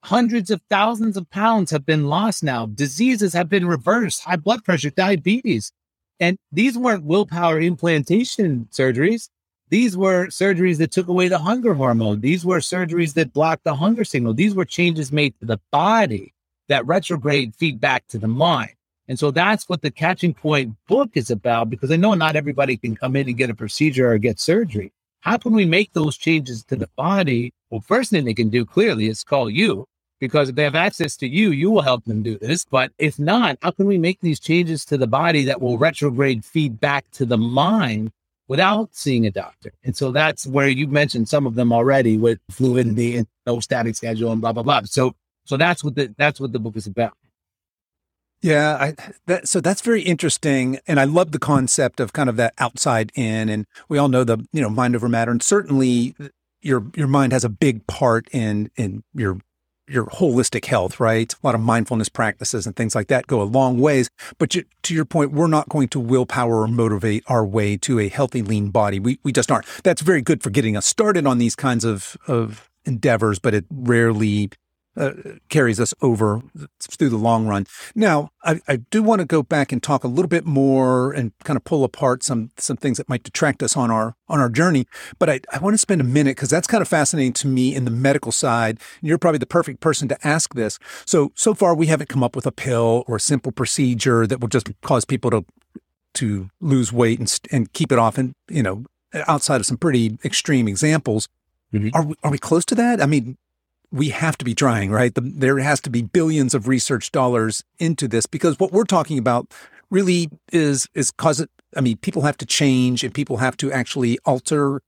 [SPEAKER 2] hundreds of thousands of pounds have been lost now. Diseases have been reversed, high blood pressure, diabetes. And these weren't willpower implantation surgeries. These were surgeries that took away the hunger hormone. These were surgeries that blocked the hunger signal. These were changes made to the body that retrograde feedback to the mind. And so that's what the Catching Point book is about because I know not everybody can come in and get a procedure or get surgery. How can we make those changes to the body? Well, first thing they can do clearly is call you because if they have access to you, you will help them do this. But if not, how can we make these changes to the body that will retrograde feedback to the mind without seeing a doctor. And so that's where you mentioned some of them already with fluidity and no static schedule and blah blah blah. So so that's what the that's what the book is about.
[SPEAKER 1] Yeah, I, that, so that's very interesting, and I love the concept of kind of that outside in. And we all know the you know mind over matter, and certainly uh, your your mind has a big part in in your your holistic health, right? A lot of mindfulness practices and things like that go a long ways. But you, to your point, we're not going to willpower or motivate our way to a healthy, lean body. We, we just aren't. That's very good for getting us started on these kinds of, of endeavors, but it rarely uh, carries us over through the long run. Now, I, I, do want to go back and talk a little bit more and kind of pull apart some some things that might detract us on our on our journey. But I, I want to spend a minute because that's kind of fascinating to me in the medical side. And you're probably the perfect person to ask this. So so far, we haven't come up with a pill or a simple procedure that will just cause people to to lose weight and and keep it off. And you know, outside of some pretty extreme examples. Mm-hmm. Are we, are we close to that? I mean, we have to be trying, right? The, there has to be billions of research dollars into this because what we're talking about really is is cause it, I mean, people have to change and people have to actually alter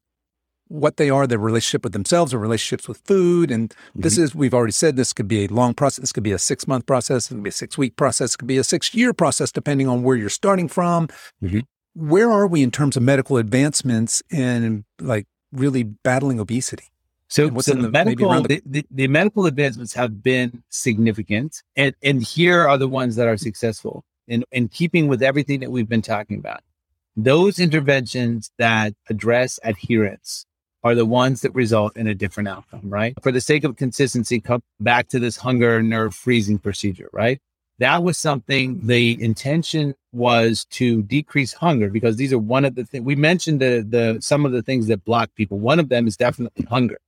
[SPEAKER 1] what they are, their relationship with themselves, their relationships with food. And mm-hmm. this is, we've already said, this could be a long process. This could be a six month process. It could be a six week process. It could be a six year process, depending on where you're starting from. Mm-hmm. Where are we in terms of medical advancements and like really battling obesity?
[SPEAKER 2] So, so the, medical the-, the, the, medical advancements have been significant, and and here are the ones that are successful in in keeping with everything that we've been talking about. Those interventions that address adherence are the ones that result in a different outcome, right? For the sake of consistency, come back to this hunger nerve freezing procedure, right? That was something the intention was to decrease hunger because these are one of the things we mentioned the the some of the things that block people. One of them is definitely hunger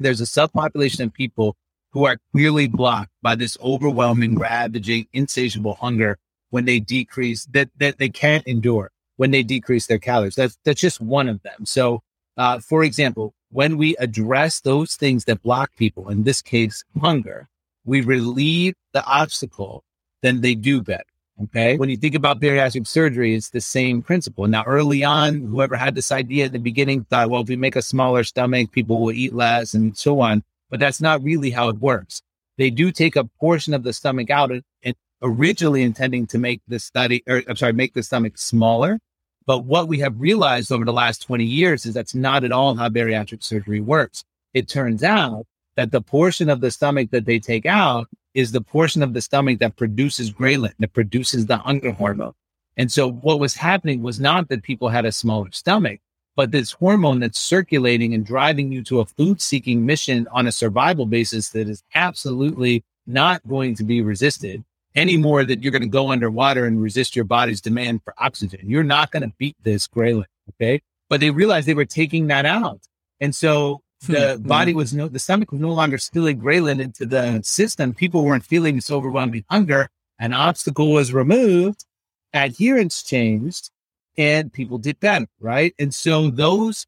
[SPEAKER 2] there's a subpopulation of people who are clearly blocked by this overwhelming, ravaging, insatiable hunger when they decrease that that they can't endure when they decrease their calories. That's that's just one of them. So, uh, for example, when we address those things that block people, in this case, hunger, we relieve the obstacle, then they do better. Okay. When you think about bariatric surgery, it's the same principle. Now, early on, whoever had this idea at the beginning thought, well, if we make a smaller stomach, people will eat less and so on. But that's not really how it works. They do take a portion of the stomach out and, originally intending to make the study, or I'm sorry, make the stomach smaller. But what we have realized over the last 20 years is that's not at all how bariatric surgery works. It turns out that the portion of the stomach that they take out is the portion of the stomach that produces ghrelin, that produces the hunger hormone. And so what was happening was not that people had a smaller stomach, but this hormone that's circulating and driving you to a food seeking mission on a survival basis that is absolutely not going to be resisted any more that you're going to go underwater and resist your body's demand for oxygen. You're not going to beat this ghrelin. Okay. But they realized they were taking that out. And so the hmm. body was no, the stomach was no longer spilling ghrelin into the system. People weren't feeling this overwhelming hunger. An obstacle was removed, adherence changed, and people did better, right? And so those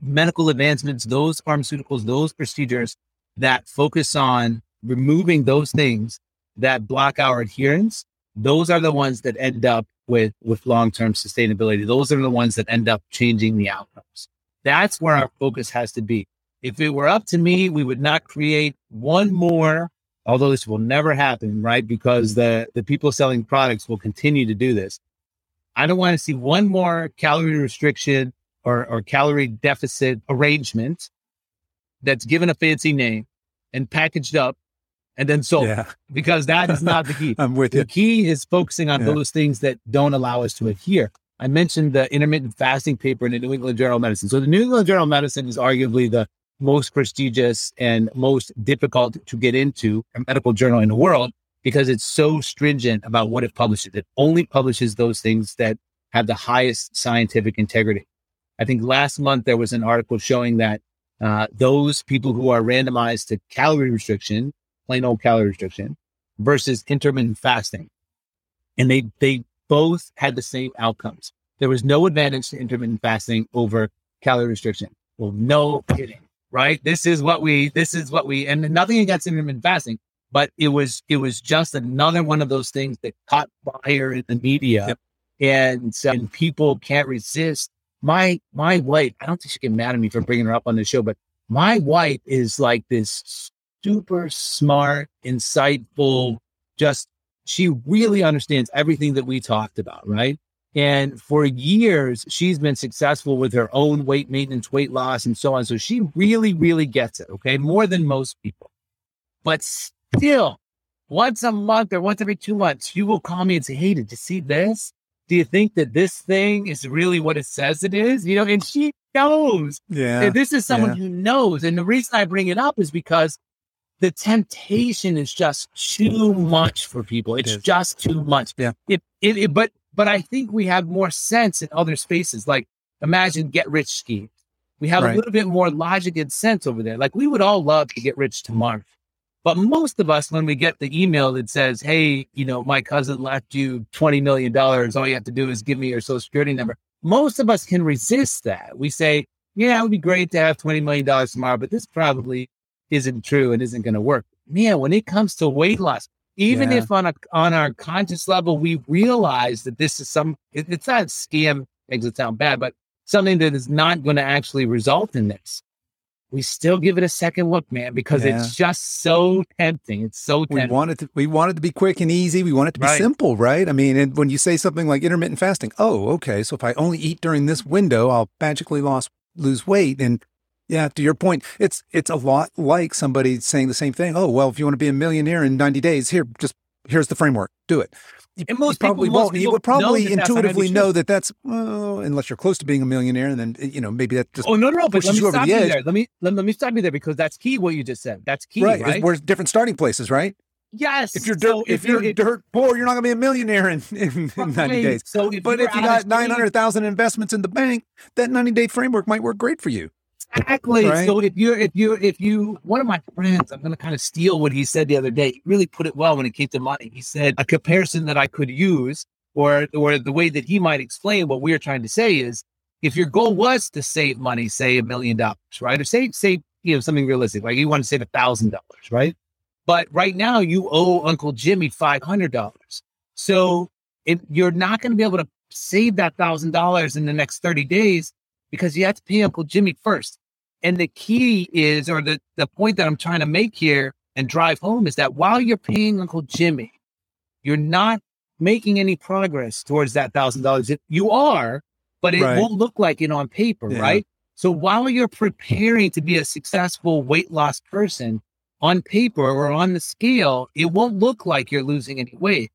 [SPEAKER 2] medical advancements, those pharmaceuticals, those procedures that focus on removing those things that block our adherence, those are the ones that end up with with long-term sustainability. Those are the ones that end up changing the outcomes. That's where our focus has to be. If it were up to me, we would not create one more, although this will never happen, right? Because the, the people selling products will continue to do this. I don't want to see one more calorie restriction or, or calorie deficit arrangement that's given a fancy name and packaged up and then sold yeah. because that is not the key.
[SPEAKER 1] I'm with
[SPEAKER 2] the
[SPEAKER 1] you.
[SPEAKER 2] The key is focusing on yeah. those things that don't allow us to adhere. I mentioned the intermittent fasting paper in the New England Journal of Medicine. So the New England Journal of Medicine is arguably the most prestigious and most difficult to get into a medical journal in the world because it's so stringent about what it publishes. It only publishes those things that have the highest scientific integrity. I think last month there was an article showing that uh, those people who are randomized to calorie restriction, plain old calorie restriction, versus intermittent fasting, and they they both had the same outcomes. There was no advantage to intermittent fasting over calorie restriction. Well, no kidding, right? This is what we this is what we and nothing against intermittent fasting, but it was it was just another one of those things that caught fire in the media, yep. and and people can't resist my my wife, I don't think she get mad at me for bringing her up on the show, but my wife is like this super smart, insightful, just she really understands everything that we talked about, right? And for years, she's been successful with her own weight maintenance, weight loss, and so on. So she really, really gets it. Okay. More than most people. But still, once a month or once every two months, she will call me and say, Hey, did you see this? do you think that this thing is really what it says it is? You know, and she knows.
[SPEAKER 1] Yeah.
[SPEAKER 2] And this is someone yeah. who knows. And the reason I bring it up is because the temptation is just too much for people. It's it just too much.
[SPEAKER 1] Yeah.
[SPEAKER 2] It, it, it, but, but I think we have more sense in other spaces. Like imagine get rich schemes. We have right. a little bit more logic and sense over there. Like we would all love to get rich tomorrow. But most of us, when we get the email that says, Hey, you know, my cousin left you $20 million. All you have to do is give me your social security number. Most of us can resist that. We say, yeah, it would be great to have $20 million tomorrow, but this probably isn't true and isn't going to work. Man, when it comes to weight loss, even yeah. if on a, on our conscious level, we realize that this is some, it, it's not a scam, makes it sound bad, but something that is not going to actually result in this we still give it a second look, man, because yeah. it's just so tempting. It's so tempting.
[SPEAKER 1] We want it to, we want it to be quick and easy. We want it to be right. simple, right? I mean, and when you say something like intermittent fasting, oh, okay, so if I only eat during this window, I'll magically lost, lose weight. And yeah, to your point, it's it's a lot like somebody saying the same thing. Oh, well, if you want to be a millionaire in 90 days, here, just here's the framework. Do it
[SPEAKER 2] and most
[SPEAKER 1] probably
[SPEAKER 2] people,
[SPEAKER 1] won't. You would probably intuitively know that that's well, unless you're close to being a millionaire, and then eh, you know maybe that just
[SPEAKER 2] oh no no, no but let me stop you there. Let me let, let, me stop you there because that's key. What you just said, that's key, right? right?
[SPEAKER 1] We're different starting places, right?
[SPEAKER 2] Yes.
[SPEAKER 1] If you're dirt, so if, if, you're, you're dirt poor, you're not going to be a millionaire in, in, in 90 days. So, if but if you got 900,000 investments in the bank, that 90 day framework might work great for you.
[SPEAKER 2] Exactly. Right? So if you're if you if you one of my friends, I'm gonna kind of steal what he said the other day. He really put it well when it came to money. He said a comparison that I could use, or or the way that he might explain what we are trying to say is if your goal was to save money, say a million dollars, right? Or say say you know something realistic, like you want to save a thousand dollars, right? But right now you owe Uncle Jimmy five hundred dollars. So if you're not going to be able to save that thousand dollars in the next 30 days because you have to pay Uncle Jimmy first. And the key is, or the, the point that I'm trying to make here and drive home is that while you're paying Uncle Jimmy, you're not making any progress towards that thousand dollars. You are, but it right. won't look like it on paper, yeah. right? So while you're preparing to be a successful weight loss person on paper or on the scale, it won't look like you're losing any weight.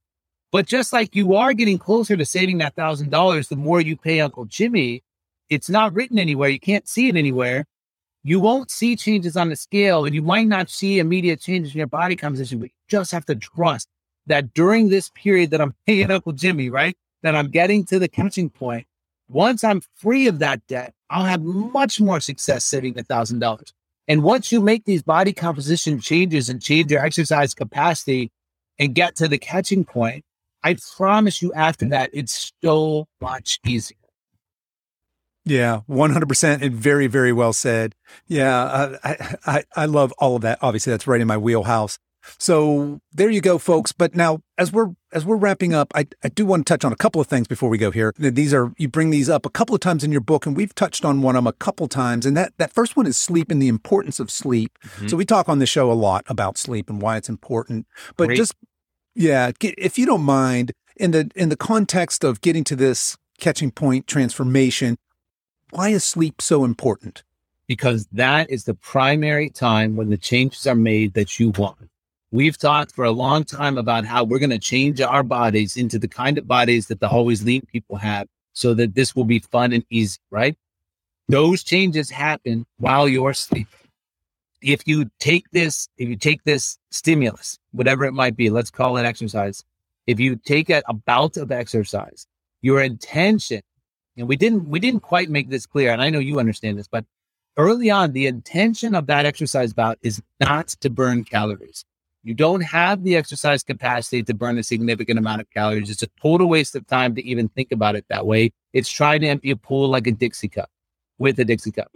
[SPEAKER 2] But just like you are getting closer to saving that thousand dollars, the more you pay Uncle Jimmy, it's not written anywhere. You can't see it anywhere you won't see changes on the scale and you might not see immediate changes in your body composition, but you just have to trust that during this period that I'm paying Uncle Jimmy, right? That I'm getting to the catching point. Once I'm free of that debt, I'll have much more success saving a thousand dollars. And once you make these body composition changes and change your exercise capacity and get to the catching point, I promise you after that, it's so much easier.
[SPEAKER 1] Yeah, 100% and very, very well said. Yeah, I, I, I love all of that. Obviously, that's right in my wheelhouse. So there you go, folks. But now, as we're as we're wrapping up, I, I do want to touch on a couple of things before we go here. These are you bring these up a couple of times in your book, and we've touched on one of them a couple times. And that that first one is sleep and the importance of sleep. Mm-hmm. So we talk on the show a lot about sleep and why it's important. But Great. just yeah, if you don't mind, in the in the context of getting to this catching point transformation, Why is sleep so important?
[SPEAKER 2] Because that is the primary time when the changes are made that you want. We've talked for a long time about how we're going to change our bodies into the kind of bodies that the always lean people have so that this will be fun and easy, right? Those changes happen while you're sleeping. If you take this, if you take this stimulus, whatever it might be, let's call it exercise. If you take a, a bout of exercise, your intention, and we didn't, we didn't quite make this clear. And I know you understand this, but early on, the intention of that exercise bout is not to burn calories. You don't have the exercise capacity to burn a significant amount of calories. It's a total waste of time to even think about it that way. It's trying to empty a pool like a Dixie cup with a Dixie cup.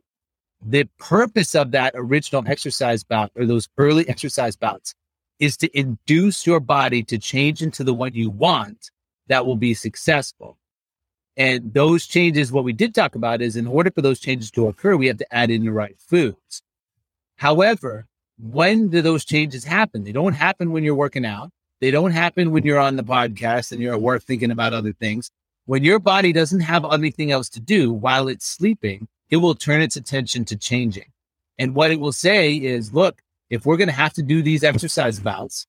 [SPEAKER 2] The purpose of that original exercise bout or those early exercise bouts is to induce your body to change into the one you want that will be successful. And those changes, what we did talk about is in order for those changes to occur, we have to add in the right foods. However, when do those changes happen? They don't happen when you're working out. They don't happen when you're on the podcast and you're at work thinking about other things. When your body doesn't have anything else to do while it's sleeping, it will turn its attention to changing. And what it will say is, look, if we're going to have to do these exercise bouts,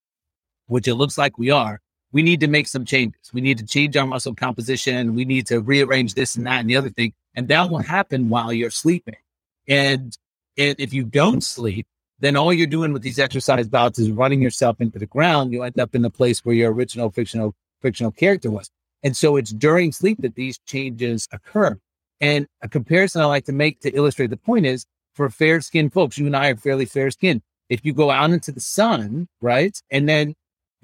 [SPEAKER 2] which it looks like we are, we need to make some changes. We need to change our muscle composition. We need to rearrange this and that and the other thing. And that will happen while you're sleeping. And, and if you don't sleep, then all you're doing with these exercise bouts is running yourself into the ground. You end up in the place where your original fictional fictional character was. And so it's during sleep that these changes occur. And a comparison I like to make to illustrate the point is for fair skinned folks, you and I are fairly fair skinned. If you go out into the sun, right? And then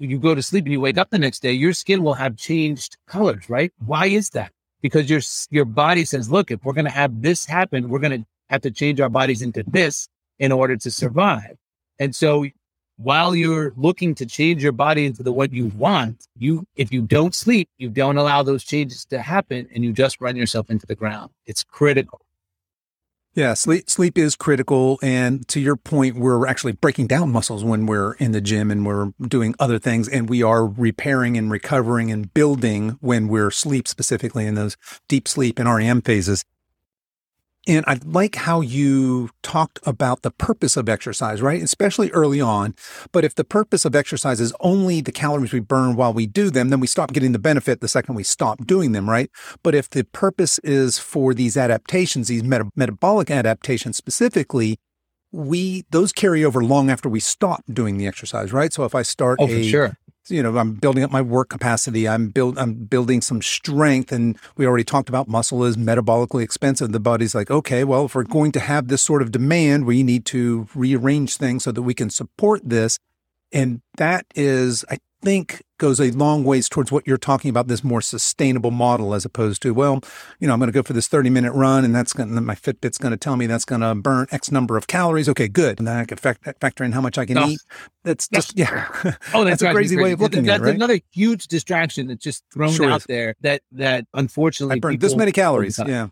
[SPEAKER 2] you go to sleep and you wake up the next day, your skin will have changed colors, right? Why is that? Because your, your body says, look, if we're going to have this happen, we're going to have to change our bodies into this in order to survive. And so while you're looking to change your body into the what you want, you if you don't sleep, you don't allow those changes to happen and you just run yourself into the ground. It's critical.
[SPEAKER 1] Yeah, sleep sleep is critical and to your point we're actually breaking down muscles when we're in the gym and we're doing other things and we are repairing and recovering and building when we're sleep specifically in those deep sleep and REM phases. And I like how you talked about the purpose of exercise, right? Especially early on. But if the purpose of exercise is only the calories we burn while we do them, then we stop getting the benefit the second we stop doing them, right? But if the purpose is for these adaptations, these meta- metabolic adaptations specifically, we those carry over long after we stop doing the exercise, right? So if I start
[SPEAKER 2] oh, a, sure
[SPEAKER 1] you know, I'm building up my work capacity. I'm build, I'm building some strength. And we already talked about muscle is metabolically expensive. The body's like, okay, well, if we're going to have this sort of demand, we need to rearrange things so that we can support this. And that is, I think goes a long ways towards what you're talking about this more sustainable model as opposed to well you know i'm going to go for this 30 minute run and that's going to my fitbit's going to tell me that's going to burn x number of calories. Okay good. And then i can factor in how much i can no. eat. That's just yeah.
[SPEAKER 2] Oh that's,
[SPEAKER 1] that's a crazy way of looking
[SPEAKER 2] that's
[SPEAKER 1] at it right?
[SPEAKER 2] another huge distraction that's just thrown sure out is. there that that unfortunately
[SPEAKER 1] i burned this many calories yeah.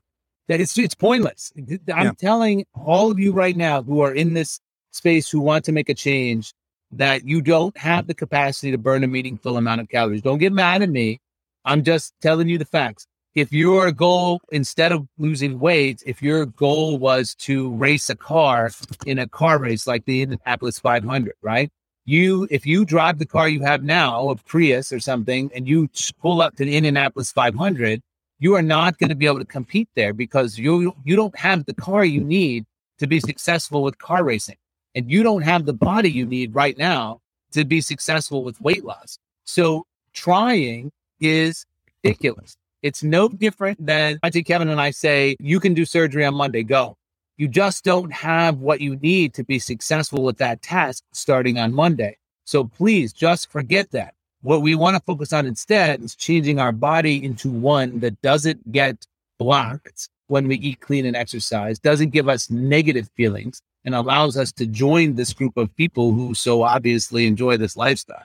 [SPEAKER 2] That it's it's pointless. I'm yeah. telling all of you right now who are in this space who want to make a change that you don't have the capacity to burn a meaningful amount of calories. Don't get mad at me. I'm just telling you the facts. If your goal, instead of losing weight, if your goal was to race a car in a car race like the Indianapolis 500, right? You, if you drive the car you have now, a Prius or something, and you pull up to the Indianapolis 500, you are not going to be able to compete there because you you don't have the car you need to be successful with car racing and you don't have the body you need right now to be successful with weight loss. So trying is ridiculous. It's no different than I think Kevin and I say, you can do surgery on Monday, go. You just don't have what you need to be successful with that task starting on Monday. So please just forget that. What we want to focus on instead is changing our body into one that doesn't get blocked when we eat clean and exercise, doesn't give us negative feelings, and allows us to join this group of people who so obviously enjoy this lifestyle.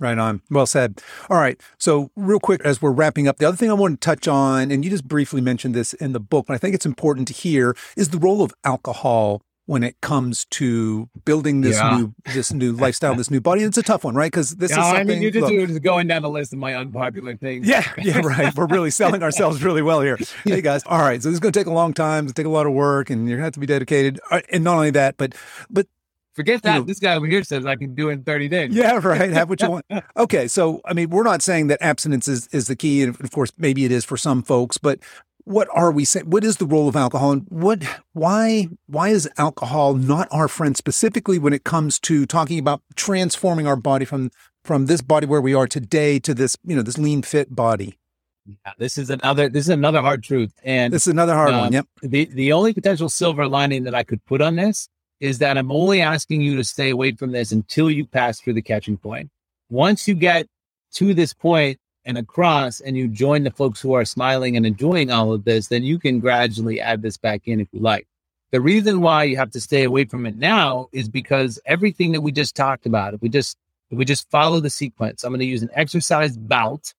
[SPEAKER 1] Right on. Well said. All right. So, real quick, as we're wrapping up, the other thing I want to touch on, and you just briefly mentioned this in the book, but I think it's important to hear, is the role of alcohol when it comes to building this
[SPEAKER 2] Yeah.
[SPEAKER 1] new this new lifestyle, this new body. And it's a tough one, right? Because this
[SPEAKER 2] No,
[SPEAKER 1] is
[SPEAKER 2] I mean, you're just,
[SPEAKER 1] look,
[SPEAKER 2] just going down the list of my unpopular things.
[SPEAKER 1] yeah, yeah, right. We're really selling ourselves really well here. Hey guys, all right. So this is going to take a long time. It's take a lot of work, and you're going to have to be dedicated. And not only that, but but
[SPEAKER 2] Forget that.
[SPEAKER 1] You know-
[SPEAKER 2] this guy over here says I can do it in 30 days.
[SPEAKER 1] Yeah, right. Have what you want. Okay, so I mean, we're not saying that abstinence is is the key, and of course, maybe it is for some folks. But what are we saying? What is the role of alcohol, and what why why is alcohol not our friend specifically when it comes to talking about transforming our body from from this body where we are today to this you know this lean fit body?
[SPEAKER 2] Yeah, This is another. This is another hard truth. And
[SPEAKER 1] This is another hard
[SPEAKER 2] Um,
[SPEAKER 1] one. Yep.
[SPEAKER 2] the the only potential silver lining that I could put on this is that I'm only asking you to stay away from this until you pass through the catching point. Once you get to this point and across and you join the folks who are smiling and enjoying all of this, then you can gradually add this back in if you like. The reason why you have to stay away from it now is because everything that we just talked about, if we just if we just follow the sequence, I'm going to use an exercise bout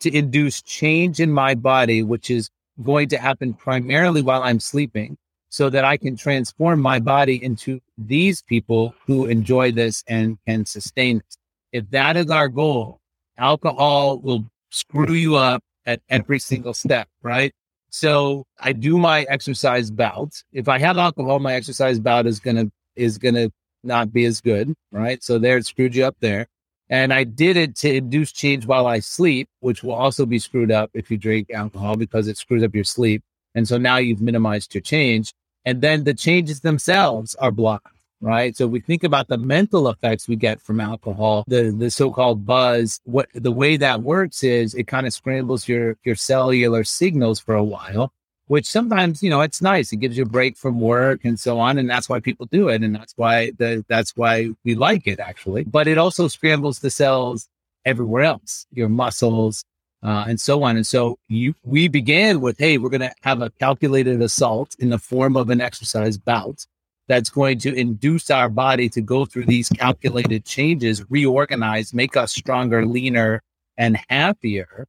[SPEAKER 2] to induce change in my body, which is going to happen primarily while I'm sleeping so that I can transform my body into these people who enjoy this and can sustain it. If that is our goal, alcohol will screw you up at every single step, right? So I do my exercise bout. If I have alcohol, my exercise bout is gonna is gonna not be as good, right? So there it screwed you up there. And I did it to induce change while I sleep, which will also be screwed up if you drink alcohol because it screws up your sleep. And so now you've minimized your change. And then the changes themselves are blocked, right? So we think about the mental effects we get from alcohol, the, the so-called buzz. What the way that works is it kind of scrambles your, your cellular signals for a while, which sometimes, you know, it's nice. It gives you a break from work and so on. And that's why people do it. And that's why the, that's why we like it actually. But it also scrambles the cells everywhere else, your muscles, uh, and so on. And so you, we began with, hey, we're going to have a calculated assault in the form of an exercise bout that's going to induce our body to go through these calculated changes, reorganize, make us stronger, leaner, and happier.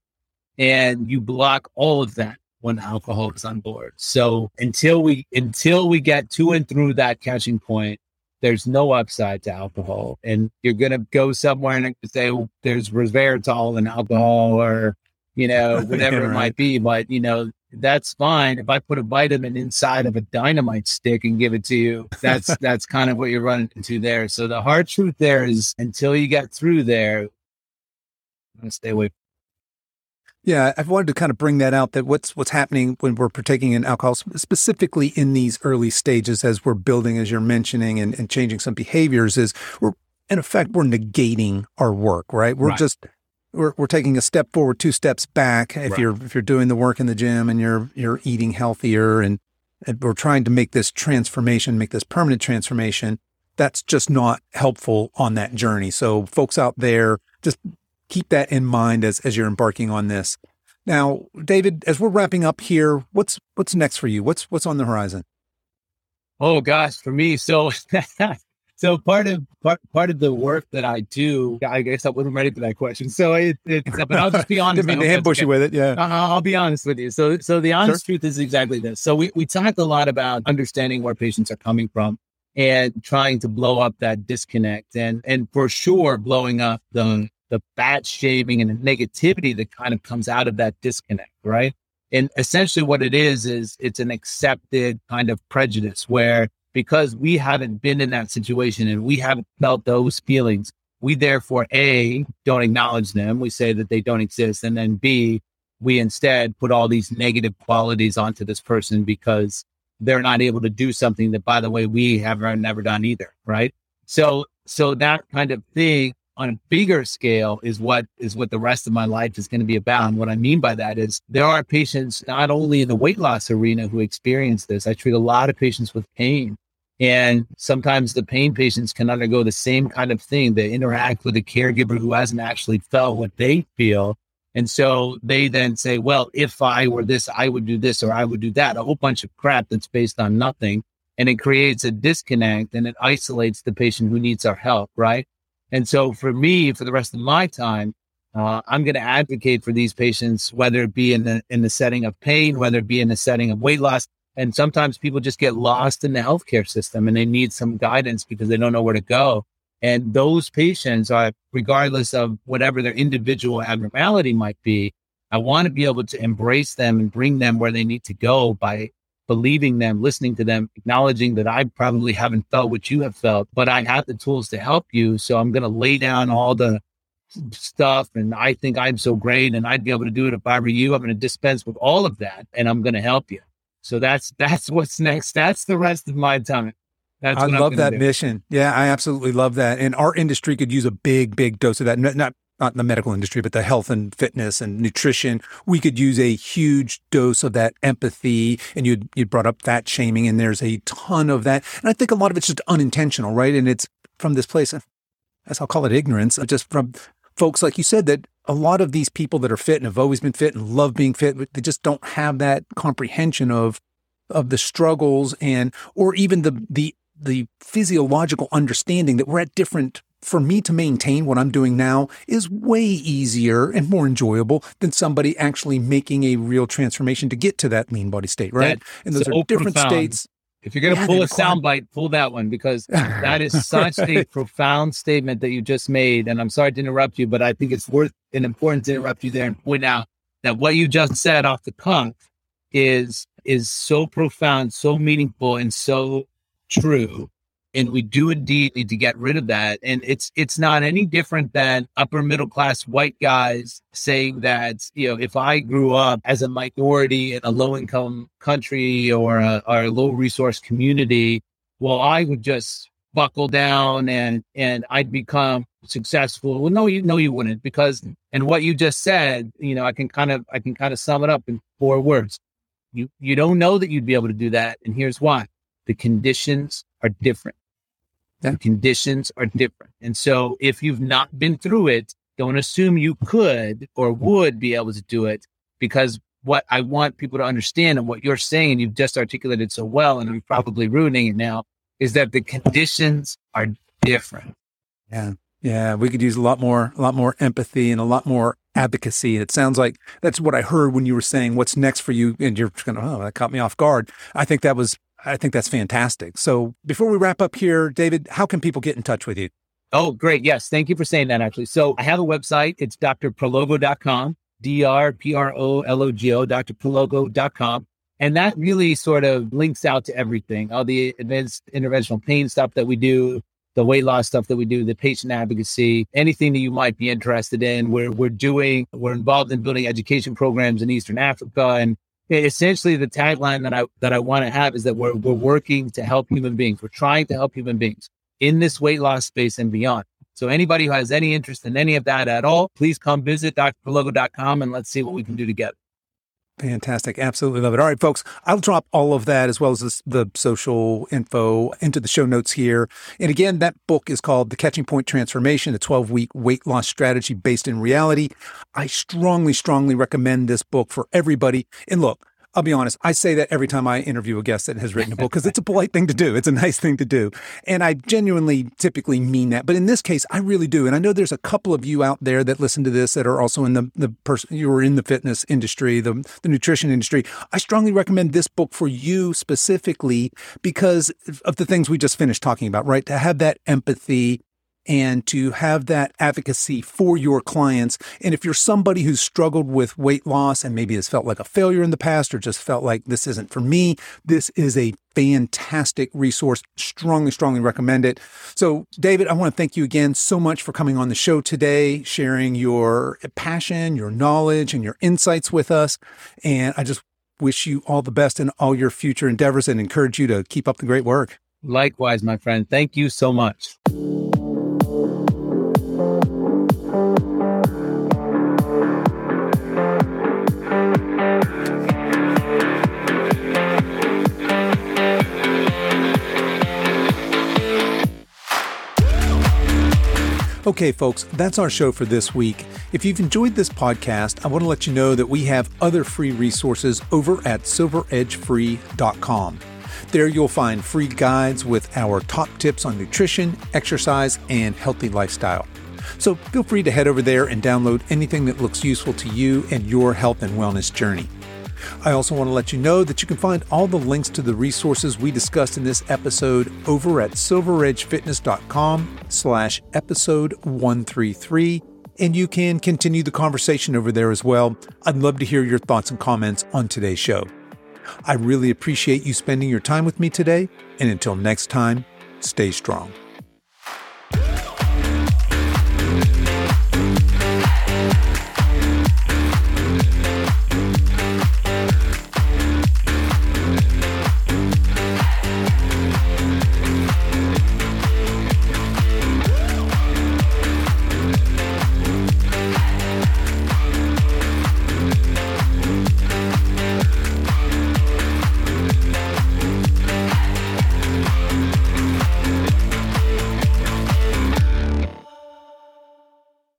[SPEAKER 2] And you block all of that when alcohol is on board. So until we until we get to and through that catching point, there's no upside to alcohol. And you're gonna go somewhere and say well, there's resveratrol in alcohol or you know, whatever
[SPEAKER 1] Yeah,
[SPEAKER 2] it might be. But you know, that's fine. If I put a vitamin inside of a dynamite stick and give it to you, that's that's kind of what you're running into there. So the hard truth there is until you get through there, stay away
[SPEAKER 1] Yeah, I've wanted to kind of bring that out that what's what's happening when we're partaking in alcohol, specifically in these early stages as we're building, as you're mentioning, and, and changing some behaviors, is we're in effect we're negating our work, right? We're
[SPEAKER 2] Right.
[SPEAKER 1] just we're we're taking a step forward, two steps back. If
[SPEAKER 2] Right.
[SPEAKER 1] you're if you're doing the work in the gym and you're you're eating healthier, and, and we're trying to make this transformation, make this permanent transformation, that's just not helpful on that journey. So, folks out there, just keep that in mind as as you're embarking on this. Now, David, as we're wrapping up here, what's what's next for you? What's what's on the horizon?
[SPEAKER 2] Oh gosh, for me, so so part of part part of the work that I do, I guess I wasn't ready for that question. So it, it's but I'll just be honest.
[SPEAKER 1] Didn't mean to
[SPEAKER 2] hope
[SPEAKER 1] ambush you with it. Yeah.
[SPEAKER 2] I- I'll be honest with you. So, so the honest truth is exactly this. So we, we talk a lot about understanding where patients are coming from and trying to blow up that disconnect and, and for sure blowing up the, the fat shaming and the negativity that kind of comes out of that disconnect. Right. And essentially what it is, is it's an accepted kind of prejudice where because we haven't been in that situation and we haven't felt those feelings, we therefore A, don't acknowledge them. We say that they don't exist. And then B, we instead put all these negative qualities onto this person because they're not able to do something that, by the way, we have never done either. Right. So, so that kind of thing on a bigger scale is what is what the rest of my life is going to be about. And what I mean by that is there are patients not only in the weight loss arena who experience this. I treat a lot of patients with pain. And sometimes the pain patients can undergo the same kind of thing. They interact with a caregiver who hasn't actually felt what they feel. And so they then say, well, if I were this, I would do this or I would do that. A whole bunch of crap that's based on nothing. And it creates a disconnect and it isolates the patient who needs our help. Right. And so for me, for the rest of my time, uh, I'm going to advocate for these patients, whether it be in the in the setting of pain, whether it be in the setting of weight loss. And sometimes people just get lost in the healthcare system and they need some guidance because they don't know where to go. And those patients are, regardless of whatever their individual abnormality might be, I want to be able to embrace them and bring them where they need to go by believing them, listening to them, acknowledging that I probably haven't felt what you have felt, but I have the tools to help you. So I'm going to lay down all the stuff and I think I'm so great and I'd be able to do it if I were you. I'm going to dispense with all of that and I'm going to help you. So that's that's what's next. That's the rest of my time. That's
[SPEAKER 1] I love that do. mission. Yeah, I absolutely love that. And our industry could use a big, big dose of that. Not not the medical industry, but the health and fitness and nutrition. We could use a huge dose of that empathy. And you you brought up fat shaming, and there's a ton of that. And I think a lot of it's just unintentional, right? And it's from this place, as I'll call it ignorance, just from folks like you said that a lot of these people that are fit and have always been fit and love being fit, they just don't have that comprehension of of the struggles and or even the the the physiological understanding that we're at different for me to maintain what I'm doing now is way easier and more enjoyable than somebody actually making a real transformation to get to that lean body state, right?
[SPEAKER 2] And those so are different profound. states. If you're going to yeah, pull a soundbite, pull that one because that is such a profound statement that you just made. And I'm sorry to interrupt you, but I think it's worth and important to interrupt you there and point out that what you just said off the cuff is is so profound, so meaningful, and so true and we do indeed need to get rid of that. And it's it's not any different than upper middle class white guys saying that you know if I grew up as a minority in a low income country or a, or a low resource community, well, I would just buckle down and and I'd become successful. Well, no, you no, you wouldn't because and what you just said, you know, I can kind of I can kind of sum it up in four words. You you don't know that you'd be able to do that, and here's why: the conditions are different. The conditions are different. And so if you've not been through it, don't assume you could or would be able to do it because what I want people to understand and what you're saying, and you've just articulated so well, and I'm probably ruining it now, is that the conditions are different.
[SPEAKER 1] Yeah. Yeah. We could use a lot more, a lot more empathy and a lot more advocacy. It sounds like that's what I heard when you were saying what's next for you. And you're going, oh, that caught me off guard. I think that was I think that's fantastic. So before we wrap up here, David, how can people get in touch with you?
[SPEAKER 2] Oh, great. Yes. Thank you for saying that, actually. So I have a website. It's drprologo.com, D R P R O L O G O, drprologo.com. And that really sort of links out to everything all the advanced interventional pain stuff that we do, the weight loss stuff that we do, the patient advocacy, anything that you might be interested in. We're, we're doing, we're involved in building education programs in Eastern Africa and essentially the tagline that I that I want to have is that we're we're working to help human beings. We're trying to help human beings in this weight loss space and beyond. So anybody who has any interest in any of that at all, please come visit drprologo.com and let's see what we can do together.
[SPEAKER 1] Fantastic. Absolutely love it. All right, folks, I'll drop all of that as well as this, the social info into the show notes here. And again, that book is called The Catching Point Transformation, a 12 week weight loss strategy based in reality. I strongly, strongly recommend this book for everybody. And look, I'll be honest, I say that every time I interview a guest that has written a book because it's a polite thing to do. It's a nice thing to do. And I genuinely typically mean that. But in this case, I really do. And I know there's a couple of you out there that listen to this that are also in the, the person you are in the fitness industry, the, the nutrition industry. I strongly recommend this book for you specifically because of the things we just finished talking about, right? To have that empathy and to have that advocacy for your clients. And if you're somebody who's struggled with weight loss and maybe has felt like a failure in the past or just felt like this isn't for me, this is a fantastic resource. Strongly, strongly recommend it. So, David, I want to thank you again so much for coming on the show today, sharing your passion, your knowledge, and your insights with us. And I just wish you all the best in all your future endeavors and encourage you to keep up the great work.
[SPEAKER 2] Likewise, my friend. Thank you so much.
[SPEAKER 1] Okay, folks, that's our show for this week. If you've enjoyed this podcast, I want to let you know that we have other free resources over at silveredgefree.com. There you'll find free guides with our top tips on nutrition, exercise, and healthy lifestyle. So feel free to head over there and download anything that looks useful to you and your health and wellness journey. I also want to let you know that you can find all the links to the resources we discussed in this episode over at silveredgefitness.com slash episode 133 and you can continue the conversation over there as well. I'd love to hear your thoughts and comments on today's show. I really appreciate you spending your time with me today, and until next time, stay strong.